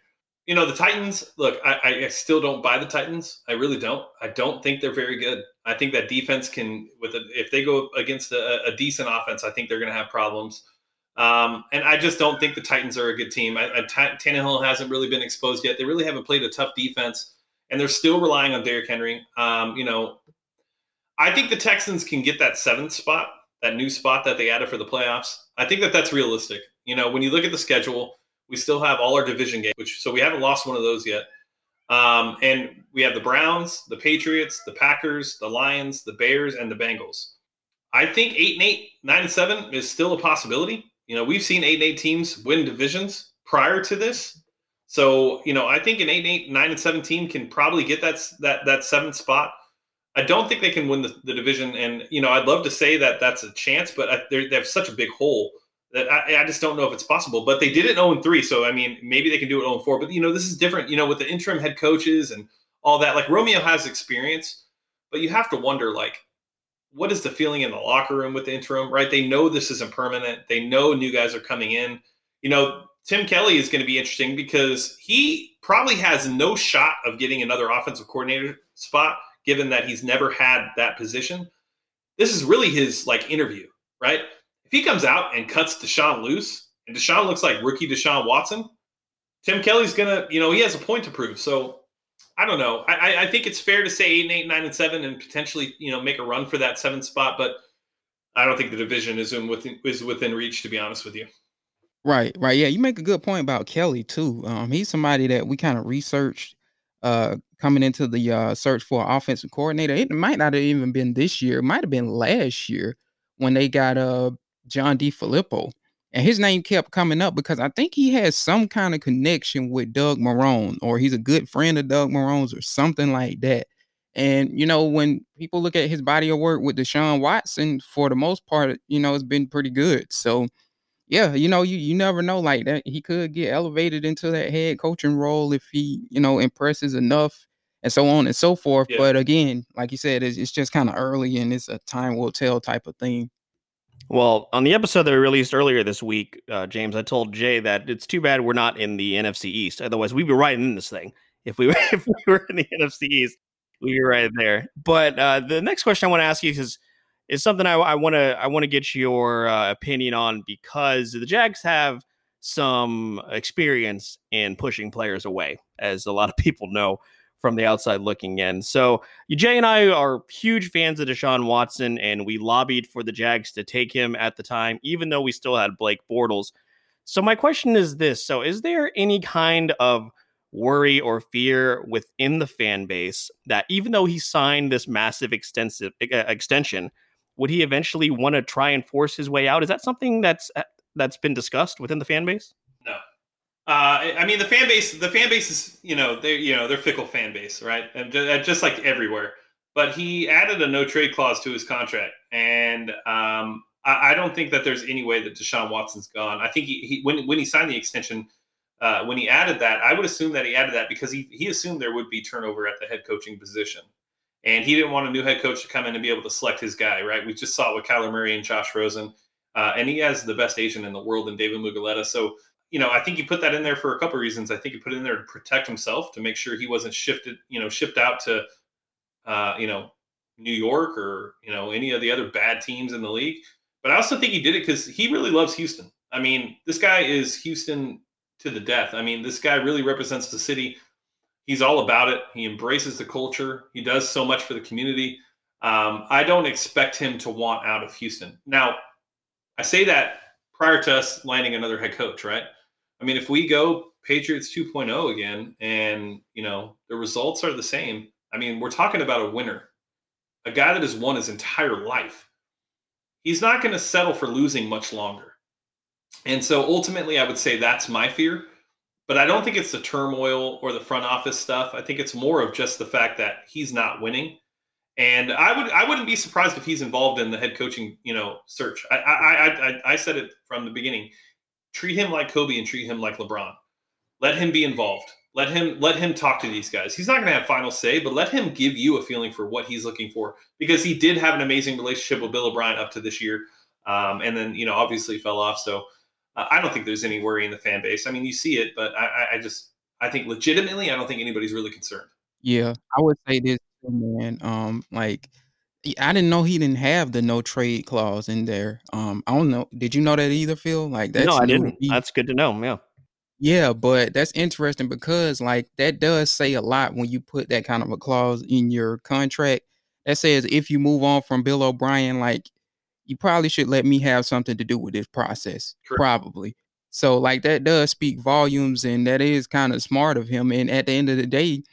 You know, the Titans. Look, I, I still don't buy the Titans. I really don't. I don't think they're very good. I think that defense can with a, if they go against a, a decent offense, I think they're going to have problems. Um, and I just don't think the Titans are a good team. I, I, T- Tannehill hasn't really been exposed yet. They really haven't played a tough defense, and they're still relying on Derrick Henry. Um, you know, I think the Texans can get that seventh spot, that new spot that they added for the playoffs. I think that that's realistic. You know, when you look at the schedule, we still have all our division games, which so we haven't lost one of those yet. Um, and we have the Browns, the Patriots, the Packers, the Lions, the Bears, and the Bengals. I think eight and eight, nine and seven is still a possibility. You know, we've seen eight and eight teams win divisions prior to this. So, you know, I think an eight and eight, nine and seven team can probably get that that that seventh spot. I don't think they can win the, the division, and you know, I'd love to say that that's a chance, but I, they have such a big hole that I, I, just don't know if it's possible. But they did it 0 3, so I mean, maybe they can do it 0 4. But you know, this is different. You know, with the interim head coaches and all that. Like Romeo has experience, but you have to wonder, like, what is the feeling in the locker room with the interim, right? They know this isn't permanent. They know new guys are coming in. You know, Tim Kelly is going to be interesting because he probably has no shot of getting another offensive coordinator spot, given that he's never had that position. This is really his like interview, right? He comes out and cuts Deshaun loose, and Deshaun looks like rookie Deshaun Watson, Tim Kelly's gonna, you know, he has a point to prove. So I don't know. I, I think it's fair to say eight and eight, nine and seven, and potentially you know make a run for that seventh spot. But I don't think the division is in within is within reach. To be honest with you. Right, right. Yeah, you make a good point about Kelly too. Um, he's somebody that we kind of researched uh coming into the uh search for offensive coordinator. It might not have even been this year. It might have been last year when they got uh John DeFilippo. and his name kept coming up because I think he has some kind of connection with Doug Marrone, or he's a good friend of Doug Marrone's, or something like that. And you know, when people look at his body of work with Deshaun Watson, for the most part, you know, it's been pretty good. So, yeah, you know, you you never know like that. He could get elevated into that head coaching role if he, you know, impresses enough, and so on and so forth. Yeah. But again, like you said, it's, it's just kind of early, and it's a time will tell type of thing. Well, on the episode that we released earlier this week, uh, James, I told Jay that it's too bad we're not in the NFC East. Otherwise, we'd be right in this thing. If we were, if we were in the NFC East, we'd be right there. But uh, the next question I want to ask you is is something I want to I want to get your uh, opinion on because the Jags have some experience in pushing players away, as a lot of people know from the outside looking in. So Jay and I are huge fans of Deshaun Watson, and we lobbied for the Jags to take him at the time, even though we still had Blake Bortles. So my question is this: So is there any kind of worry or fear within the fan base that even though he signed this massive extensive uh, extension, would he eventually want to try and force his way out? Is that something that's uh, that's been discussed within the fan base? Uh, I mean, the fan base, the fan base is, you know, they're you know, they're fickle fan base, right? And just like everywhere. But he added a no trade clause to his contract, and um, I, I, don't think that there's any way that Deshaun Watson's gone. I think he, he when when he signed the extension, uh, when he added that, I would assume that he added that because he he assumed there would be turnover at the head coaching position, and he didn't want a new head coach to come in and be able to select his guy. Right? We just saw it with Kyler Murray and Josh Rosen, uh, and he has the best agent in the world in David Mulugheta. So you know, I think he put that in there for a couple of reasons. I think he put it in there to protect himself, to make sure he wasn't shifted, you know, shipped out to, uh, you know, New York or you know any of the other bad teams in the league. But I also think he did it because he really loves Houston. I mean, this guy is Houston to the death. I mean, this guy really represents the city. He's all about it. He embraces the culture. He does so much for the community. Um, I don't expect him to want out of Houston. Now, I say that prior to us landing another head coach, right? I mean, if we go Patriots 2.0 again and, you know, the results are the same, I mean, we're talking about a winner, a guy that has won his entire life. He's not going to settle for losing much longer. And so ultimately, I would say that's my fear. But I don't think it's the turmoil or the front office stuff. I think it's more of just the fact that he's not winning. And I would I wouldn't be surprised if he's involved in the head coaching, you know, search. I I I, I said it from the beginning. Treat him like Kobe and treat him like LeBron. Let him be involved. Let him let him talk to these guys. He's not going to have final say, but let him give you a feeling for what he's looking for because he did have an amazing relationship with Bill O'Brien up to this year, um, and then you know obviously fell off. So uh, I don't think there's any worry in the fan base. I mean, you see it, but I, I just I think legitimately, I don't think anybody's really concerned. Yeah, I would say this, man. Um, like I didn't know he didn't have the no trade clause in there. Um, I don't know. Did you know that either, Phil? Like that's no, I didn't. That's good to know. Yeah. Yeah, but that's interesting because like that does say a lot when you put that kind of a clause in your contract. That says if you move on from Bill O'Brien, like you probably should let me have something to do with this process. Probably. So like that does speak volumes and that is kind of smart of him. And at the end of the day,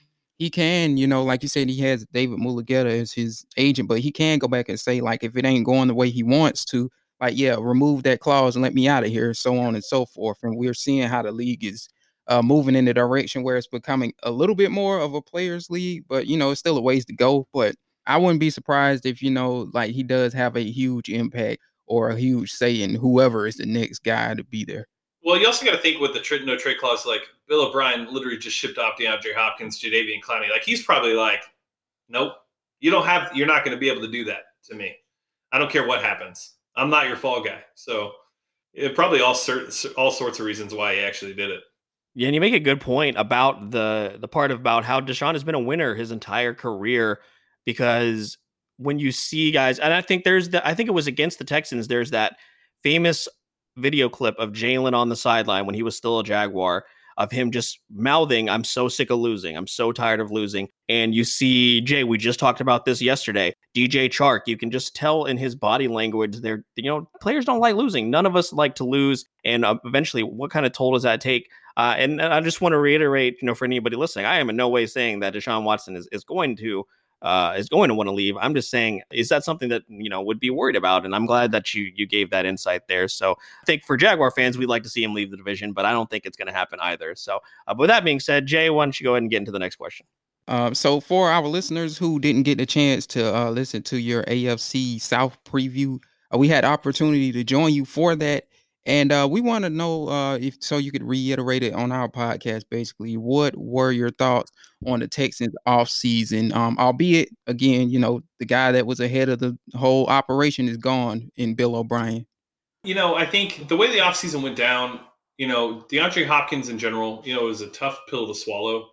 he can, you know, like you said, he has David Mulugheta as his agent, but he can go back and say, like, if it ain't going the way he wants to, like, yeah, remove that clause and let me out of here, so on and so forth. And we're seeing how the league is uh, moving in the direction where it's becoming a little bit more of a players' league, but you know, it's still a ways to go. But I wouldn't be surprised if, you know, like he does have a huge impact or a huge say in whoever is the next guy to be there. Well, you also got to think with the tra- no trade clause, like Bill O'Brien literally just shipped off DeAndre Hopkins, Jadeveon Clowney. Like he's probably like, nope, you don't have, you're not going to be able to do that to me. I don't care what happens. I'm not your fall guy. So it probably all certain all sorts of reasons why he actually did it. Yeah, and you make a good point about the the part about how Deshaun has been a winner his entire career because when you see guys, and I think there's the, I think it was against the Texans. There's that famous video clip of Jalen on the sideline when he was still a Jaguar of him just mouthing, I'm so sick of losing. I'm so tired of losing. And you see, Jay, we just talked about this yesterday. DJ Chark, you can just tell in his body language, they're, you know, players don't like losing. None of us like to lose. And uh, eventually, what kind of toll does that take? Uh, and, and I just want to reiterate, you know, for anybody listening, I am in no way saying that Deshaun Watson is, is going to uh, is going to want to leave. I'm just saying, is that something that you know would be worried about? And I'm glad that you you gave that insight there. So I think for Jaguar fans, we'd like to see him leave the division, but I don't think it's going to happen either. So, uh, with that being said, Jay, why don't you go ahead and get into the next question? Um, so for our listeners who didn't get the chance to uh, listen to your AFC South preview, uh, we had opportunity to join you for that. And uh, we want to know uh, if so you could reiterate it on our podcast. Basically, what were your thoughts on the Texans off season? Um, albeit again, you know, the guy that was ahead of the whole operation is gone in Bill O'Brien. You know, I think the way the offseason went down, you know, DeAndre Hopkins in general, you know, was a tough pill to swallow.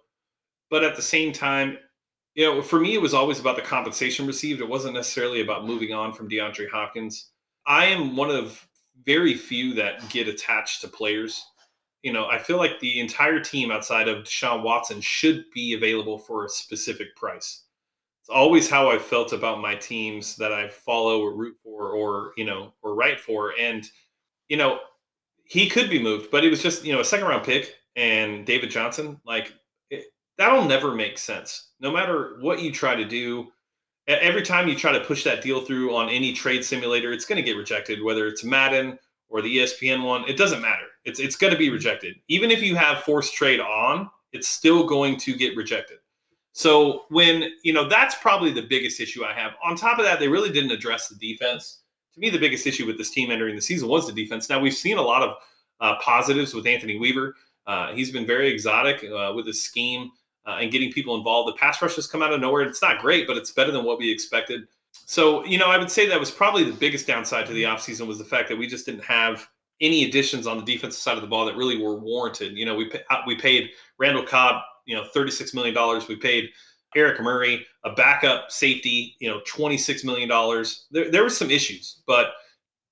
But at the same time, you know, for me, it was always about the compensation received. It wasn't necessarily about moving on from DeAndre Hopkins. I am one of very few that get attached to players. You know, I feel like the entire team outside of Deshaun Watson should be available for a specific price. It's always how I felt about my teams that I follow or root for or, you know, or write for. And, you know, he could be moved, but it was just, you know, a second round pick and David Johnson. Like, it, that'll never make sense. No matter what you try to do, every time you try to push that deal through on any trade simulator, it's going to get rejected, whether it's Madden or the ESPN one. It doesn't matter. It's it's going to be rejected. Even if you have forced trade on, it's still going to get rejected. So when you know that's probably the biggest issue I have. On top of that, they really didn't address the defense. To me, the biggest issue with this team entering the season was the defense. Now we've seen a lot of uh, positives with Anthony Weaver. Uh, he's been very exotic uh, with his scheme uh, and getting people involved. The pass rush has come out of nowhere. It's not great, but it's better than what we expected. So, you know, I would say that was probably the biggest downside to the offseason was the fact that we just didn't have any additions on the defensive side of the ball that really were warranted. You know, we we paid Randall Cobb, you know, thirty six million dollars. We paid Eric Murray, a backup safety, you know, twenty six million dollars. There there were some issues, but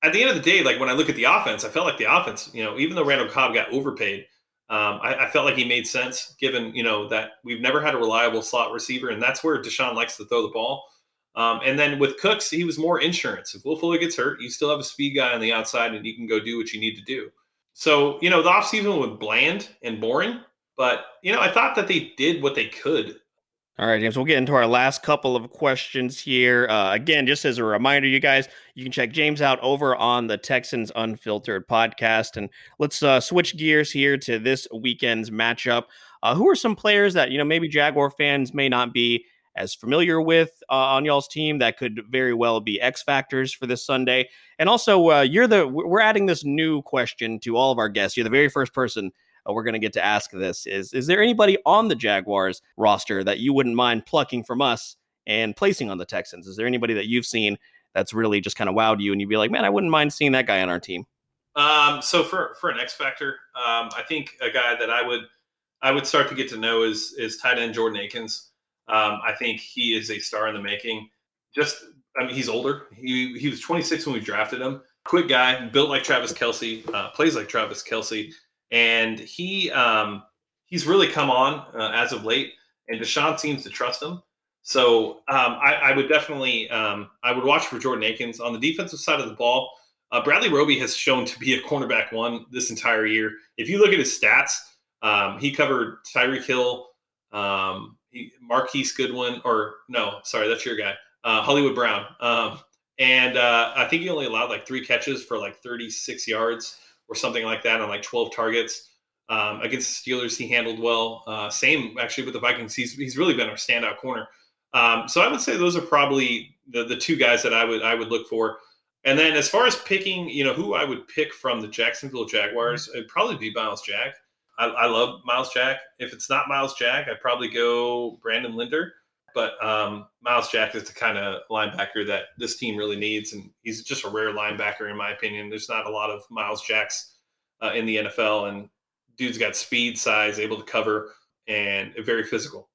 at the end of the day, like when I look at the offense, I felt like the offense, you know, even though Randall Cobb got overpaid, um, I, I, felt like he made sense given, you know, that we've never had a reliable slot receiver, and that's where Deshaun likes to throw the ball. Um, and then with Cooks, he was more insurance. If Will Fuller gets hurt, you still have a speed guy on the outside and you can go do what you need to do. So, you know, the offseason was bland and boring, but, you know, I thought that they did what they could. All right, James, we'll get into our last couple of questions here. Uh, again, just as a reminder, you guys, you can check James out over on the Texans Unfiltered podcast. And let's uh, switch gears here to this weekend's matchup. Uh, who are some players that, you know, maybe Jaguar fans may not be as familiar with uh, on y'all's team that could very well be X factors for this Sunday. And also, uh, you're the we're adding this new question to all of our guests. You're the very first person uh, we're going to get to ask this. Is is there anybody on the Jaguars roster that you wouldn't mind plucking from us and placing on the Texans? Is there anybody that you've seen that's really just kind of wowed you and you'd be like, man, I wouldn't mind seeing that guy on our team? Um, so for for an X factor, um, I think a guy that I would I would start to get to know is is tight end Jordan Akins. Um, I think he is a star in the making. Just, I mean, he's older. He he was 26 when we drafted him. Quick guy, built like Travis Kelce, uh, plays like Travis Kelce, and he um, he's really come on uh, as of late. And Deshaun seems to trust him. So um, I, I, would definitely um, I would watch for Jordan Akins on the defensive side of the ball. Uh, Bradley Roby has shown to be a cornerback one this entire year. If you look at his stats, um, he covered Tyreek Hill, um, Marquise Goodwin, or no, sorry, that's your guy, uh, Hollywood Brown. Um, and uh, I think he only allowed like three catches for like 36 yards or something like that on like 12 targets. Um, against the Steelers, he handled well. Uh, same actually with the Vikings. He's he's really been our standout corner. Um, so I would say those are probably the the two guys that I would I would look for. And then as far as picking, you know, who I would pick from the Jacksonville Jaguars, it'd probably be Myles Jack. I, I, love Myles Jack. If it's not Myles Jack, I'd probably go Brandon Linder. But um, Myles Jack is the kind of linebacker that this team really needs, and he's just a rare linebacker in my opinion. There's not a lot of Myles Jacks uh, in the NFL, and dude's got speed, size, able to cover, and very physical.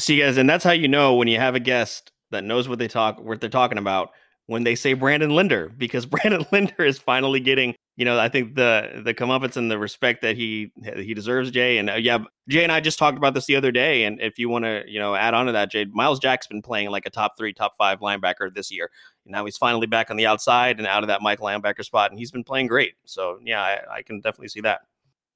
See, guys, and that's how you know when you have a guest that knows what they talk, what they're talking about when they say Brandon Linder, because Brandon Linder is finally getting you know, I think the the comeuppance and the respect that he he deserves, Jay. And uh, yeah, Jay and I just talked about this the other day. And if you want to, you know, add on to that, Jay, Myles Jack's been playing like a top three, top five linebacker this year. Now he's finally back on the outside and out of that Mike linebacker spot, and he's been playing great. So yeah, I, I can definitely see that.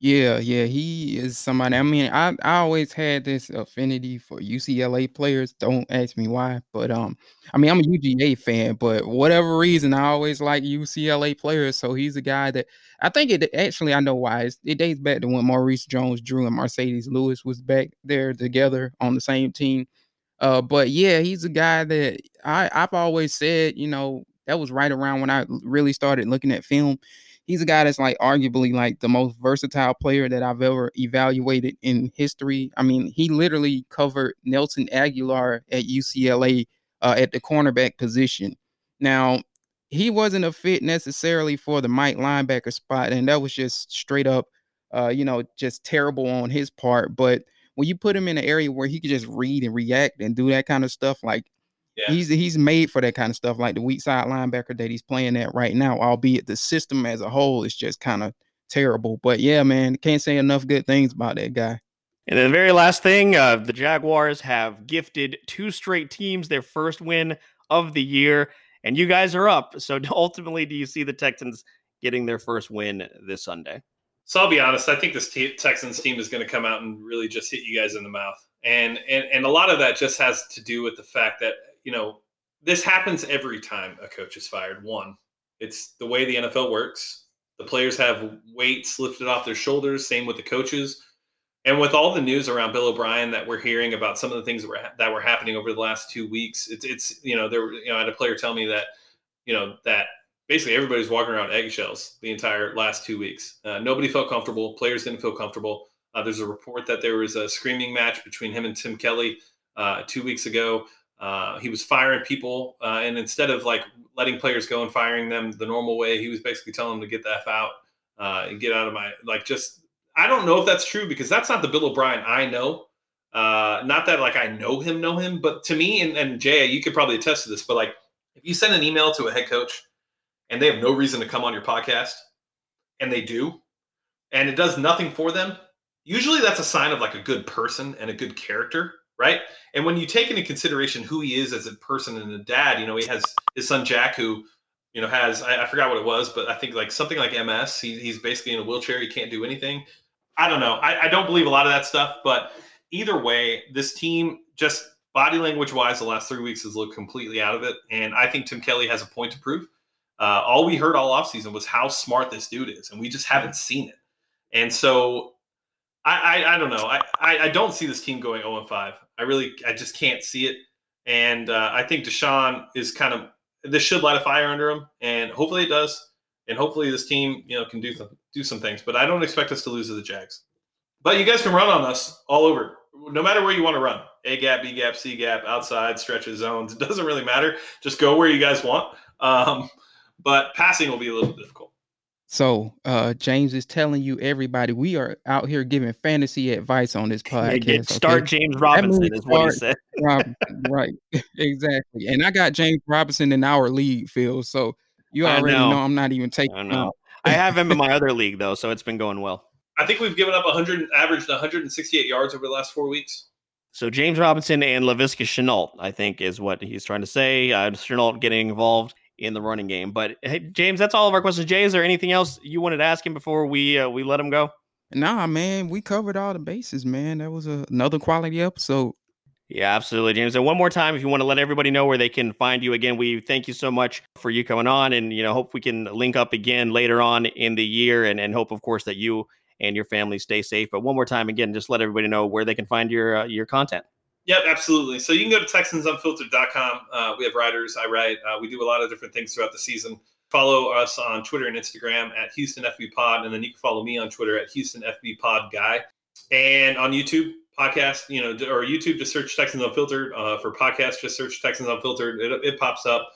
Yeah, yeah, he is somebody. I mean, I I always had this affinity for UCLA players. Don't ask me why, but um, I mean, I'm a UGA fan, but whatever reason, I always like UCLA players. So he's a guy that I think it actually I know why. It's, it dates back to when Maurice Jones-Drew and Marcedes Lewis was back there together on the same team. Uh, but yeah, he's a guy that I I've always said, you know, that was right around when I really started looking at film he's a guy that's like arguably like the most versatile player that I've ever evaluated in history. I mean, he literally covered Nelson Agholor at UCLA uh, at the cornerback position. Now, he wasn't a fit necessarily for the Mike linebacker spot, and that was just straight up, uh, you know, just terrible on his part. But when you put him in an area where he could just read and react and do that kind of stuff, like yeah. He's he's made for that kind of stuff, like the weak side linebacker that he's playing at right now. Albeit the system as a whole is just kind of terrible. But yeah, man, can't say enough good things about that guy. And then the very last thing, uh, the Jaguars have gifted two straight teams their first win of the year, and you guys are up. So ultimately, do you see the Texans getting their first win this Sunday? So I'll be honest. I think this te- Texans team is going to come out and really just hit you guys in the mouth, and and and a lot of that just has to do with the fact that you know, this happens every time a coach is fired. One, it's the way the NFL works. The players have weights lifted off their shoulders. Same with the coaches. And with all the news around Bill O'Brien that we're hearing about some of the things that were that were happening over the last two weeks, it's it's you know there you know I had a player tell me that you know that basically everybody's walking around eggshells the entire last two weeks. Uh, nobody felt comfortable. Players didn't feel comfortable. Uh, there's a report that there was a screaming match between him and Tim Kelly uh, two weeks ago. Uh, he was firing people, uh, and instead of like letting players go and firing them the normal way, he was basically telling them to get the f out uh, and get out of my like. Just I don't know if that's true because that's not the Bill O'Brien I know. Uh, not that like I know him, know him, but to me and, and Jay, you could probably attest to this. But like, if you send an email to a head coach and they have no reason to come on your podcast, and they do, and it does nothing for them, usually that's a sign of like a good person and a good character right? And when you take into consideration who he is as a person and a dad, you know, he has his son Jack, who, you know, has I, I forgot what it was, but I think like something like MS. He, he's basically in a wheelchair. He can't do anything. I don't know. I, I don't believe a lot of that stuff, but either way, this team just body language wise, the last three weeks has looked completely out of it. And I think Tim Kelly has a point to prove. Uh, all we heard all offseason was how smart this dude is, and we just haven't seen it. And so I, I, I don't know. I, I, I, don't see this team going 0 5. I really, I just can't see it. And uh, I think Deshaun is kind of this should light a fire under him, and hopefully it does. And hopefully this team, you know, can do some do some things. But I don't expect us to lose to the Jags. But you guys can run on us all over, no matter where you want to run. A gap, B gap, C gap, outside, stretches, zones. It doesn't really matter. Just go where you guys want. Um, but passing will be a little difficult. So uh James is telling you everybody we are out here giving fantasy advice on this podcast. Yeah, start okay? James Robinson is what he said. Rob, right. exactly. And I got James Robinson in our league, Phil. So you already know. know. I'm not even taking I know. I have him in my other league though, so it's been going well. I think we've given up 100 averaged 168 yards over the last four weeks. So James Robinson and Laviska Shenault, I think, is what he's trying to say. Uh, Shenault getting involved in the running game. But hey, James, that's all of our questions. Jay, is there anything else you wanted to ask him before we uh, we let him go? Nah, man, we covered all the bases, man. That was a, another quality episode. Yeah, absolutely, James. And one more time, if you want to let everybody know where they can find you again, we thank you so much for you coming on, and you know, hope we can link up again later on in the year, and and hope, of course, that you and your family stay safe. But one more time, again, just let everybody know where they can find your uh, your content. Yep, absolutely. So you can go to TexansUnfiltered.com. Uh, we have writers. I write. Uh, we do a lot of different things throughout the season. Follow us on Twitter and Instagram at Houston FB Pod, and then you can follow me on Twitter at Houston FB Pod Guy, and on YouTube podcast. You know, or YouTube, just search Texans Unfiltered. Uh, for podcast, just search Texans Unfiltered. It, it pops up.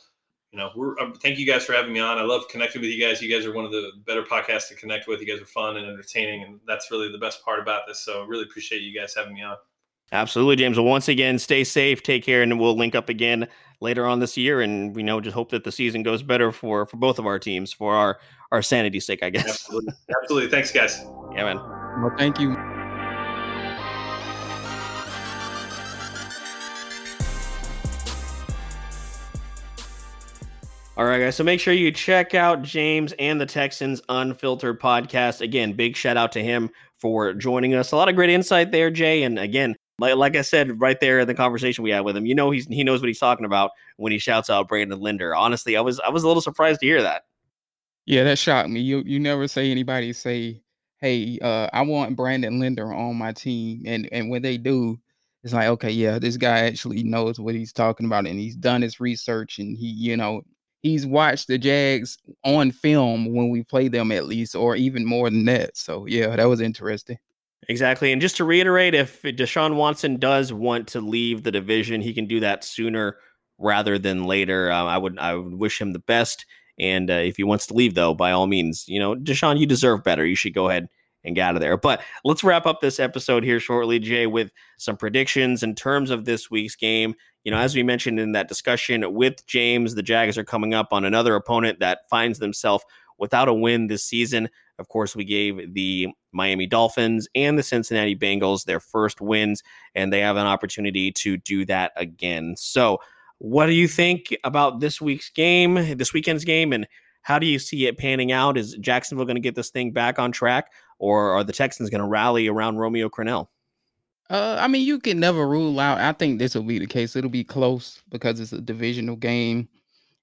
You know, we're um, thank you guys for having me on. I love connecting with you guys. You guys are one of the better podcasts to connect with. You guys are fun and entertaining, and that's really the best part about this. So, really appreciate you guys having me on. Absolutely, James. Well, once again, stay safe, take care, and we'll link up again later on this year. And we know just hope that the season goes better for for both of our teams, for our our sanity's sake, I guess. Absolutely. Absolutely. Thanks, guys. Yeah, man. Well, thank you. All right, guys. So make sure you check out James and the Texans Unfiltered podcast. Again, big shout out to him for joining us. A lot of great insight there, Jay. And again, like, like I said right there in the conversation we had with him, you know he's he knows what he's talking about when he shouts out Brandon Linder. Honestly, I was I was a little surprised to hear that. Yeah, that shocked me. You you never say anybody say, "Hey, uh, I want Brandon Linder on my team," and and when they do, it's like, okay, yeah, this guy actually knows what he's talking about, and he's done his research, and he, you know, he's watched the Jags on film when we play them at least, or even more than that. So yeah, that was interesting. Exactly. And just to reiterate, if Deshaun Watson does want to leave the division, he can do that sooner rather than later. Um, I would I would wish him the best. And uh, if he wants to leave, though, by all means, you know, Deshaun, you deserve better. You should go ahead and get out of there. But let's wrap up this episode here shortly, Jay, with some predictions in terms of this week's game. You know, as we mentioned in that discussion with James, the Jags are coming up on another opponent that finds themselves without a win this season. Of course, we gave the Miami Dolphins and the Cincinnati Bengals their first wins, and they have an opportunity to do that again. So, what do you think about this week's game, this weekend's game, and how do you see it panning out? Is Jacksonville going to get this thing back on track, or are the Texans going to rally around Romeo Crennel? Uh, I mean, you can never rule out. I think this will be the case. It'll be close because it's a divisional game,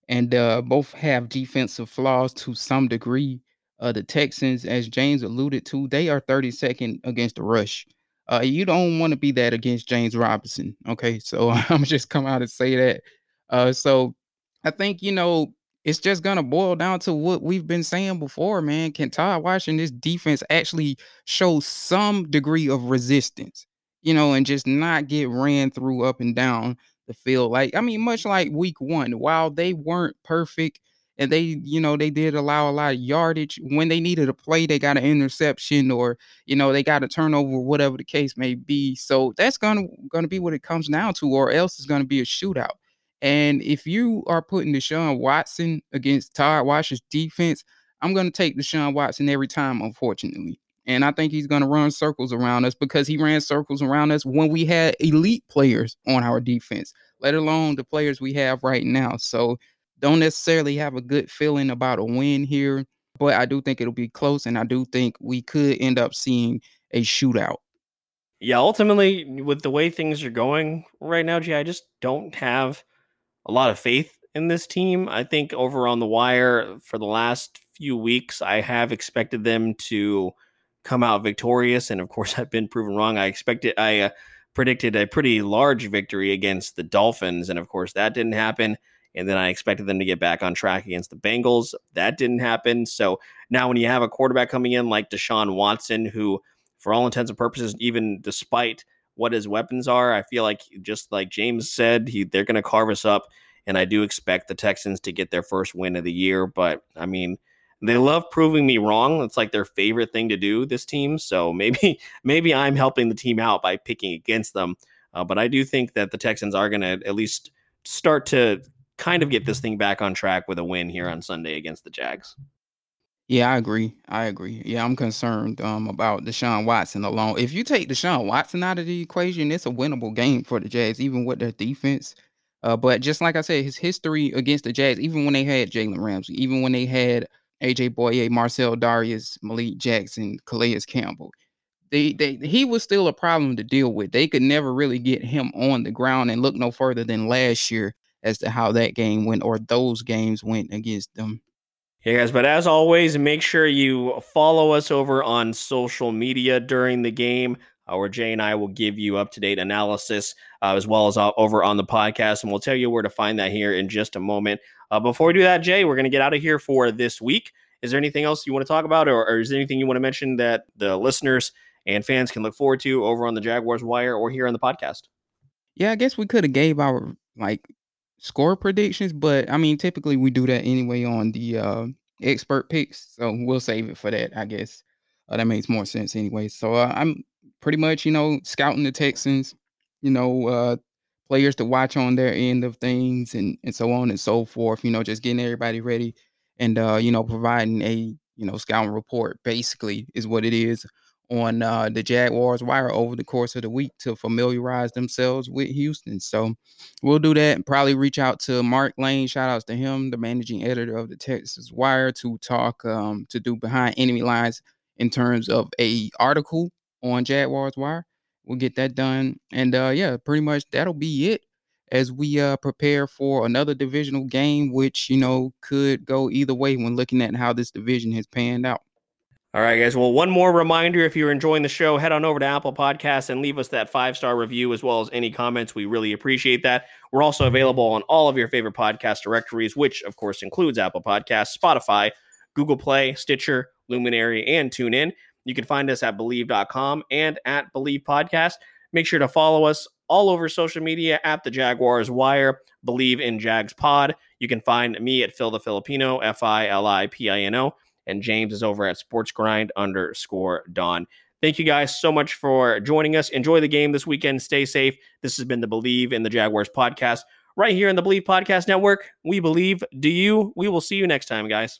and uh, both have defensive flaws to some degree. Uh, the Texans, as James alluded to, they are 32nd against the rush. Uh, you don't want to be that against James Robinson. Okay, so I'm just come out and say that. Uh, so I think you know it's just gonna boil down to what we've been saying before, man. Can Todd Washington this defense actually show some degree of resistance, you know, and just not get ran through up and down the field? Like, I mean, much like week one, while they weren't perfect and they, you know, they did allow a lot of yardage when they needed a play, they got an interception or, you know, they got a turnover, whatever the case may be. So that's gonna gonna be what it comes down to, or else it's gonna be a shootout. And if you are putting Deshaun Watson against Todd Wash's defense, I'm to take Deshaun Watson every time, unfortunately. And I think he's going to run circles around us because he ran circles around us when we had elite players on our defense, let alone the players we have right now. So don't necessarily have a good feeling about a win here, but I do think it'll be close. And I do think we could end up seeing a shootout. Yeah, ultimately, with the way things are going right now, G, I just don't have a lot of faith in this team. I think over on the wire for the last few weeks, I have expected them to come out victorious, and of course, I've been proven wrong. I expected, I uh, predicted a pretty large victory against the Dolphins, and of course, that didn't happen. And then I expected them to get back on track against the Bengals. That didn't happen. So now, when you have a quarterback coming in like Deshaun Watson, who, for all intents and purposes, even despite what his weapons are. I feel like just like James said, he they're going to carve us up, and I do expect the Texans to get their first win of the year. But I mean, they love proving me wrong. It's like their favorite thing to do. This team, so maybe maybe I'm helping the team out by picking against them. Uh, but I do think that the Texans are going to at least start to kind of get this thing back on track with a win here on Sunday against the Jags. Yeah, I agree. I agree. Yeah, I'm concerned um, about Deshaun Watson alone. If you take Deshaun Watson out of the equation, it's a winnable game for the Jags, even with their defense. Uh, but just like I said, his history against the Jags, even when they had Jalen Ramsey, even when they had AJ Bouye, Marcell Dareus, Malik Jackson, Calais Campbell, they, they he was still a problem to deal with. They could never really get him on the ground and look no further than last year as to how that game went or those games went against them. Hey guys, but as always, make sure you follow us over on social media during the game, uh, where Jay and I will give you up to date analysis uh, as well as uh, over on the podcast. And we'll tell you where to find that here in just a moment. Uh, before we do that, Jay, we're going to get out of here for this week. Is there anything else you want to talk about, or, or is there anything you want to mention that the listeners and fans can look forward to over on the Jaguars Wire or here on the podcast? Yeah, I guess we could have gave our like score predictions, but I mean, typically we do that anyway on the uh, expert picks, so we'll save it for that. I guess uh, that makes more sense anyway. So uh, I'm pretty much, you know, scouting the Texans, you know, uh, players to watch on their end of things, and and so on and so forth. You know, just getting everybody ready, and uh, you know, providing a you know scouting report basically is what it is on uh, the Jaguars wire over the course of the week to familiarize themselves with Houston. So we'll do that. And probably reach out to Mark Lane. Shout outs to him, the managing editor of the Texans Wire, to talk um, to do behind enemy lines in terms of a article on Jaguars Wire. We'll get that done. And uh, yeah, pretty much that'll be it as we uh, prepare for another divisional game, which you know could go either way when looking at how this division has panned out. All right, guys. Well, one more reminder if you're enjoying the show, head on over to Apple Podcasts and leave us that five star review as well as any comments. We really appreciate that. We're also available on all of your favorite podcast directories, which, of course, includes Apple Podcasts, Spotify, Google Play, Stitcher, Luminary, and TuneIn. You can find us at Bleav.com and at Bleav Podcast. Make sure to follow us all over social media at the Jaguars Wire, Bleav in Jags Pod. You can find me at Phil the Filipino, F I L I P I N O and James is over at Sports Grind underscore Don. Thank you guys so much for joining us. Enjoy the game this weekend. Stay safe. This has been the Bleav in the Jaguars podcast right here in the Bleav Podcast Network. We believe. Do you? We will see you next time, guys.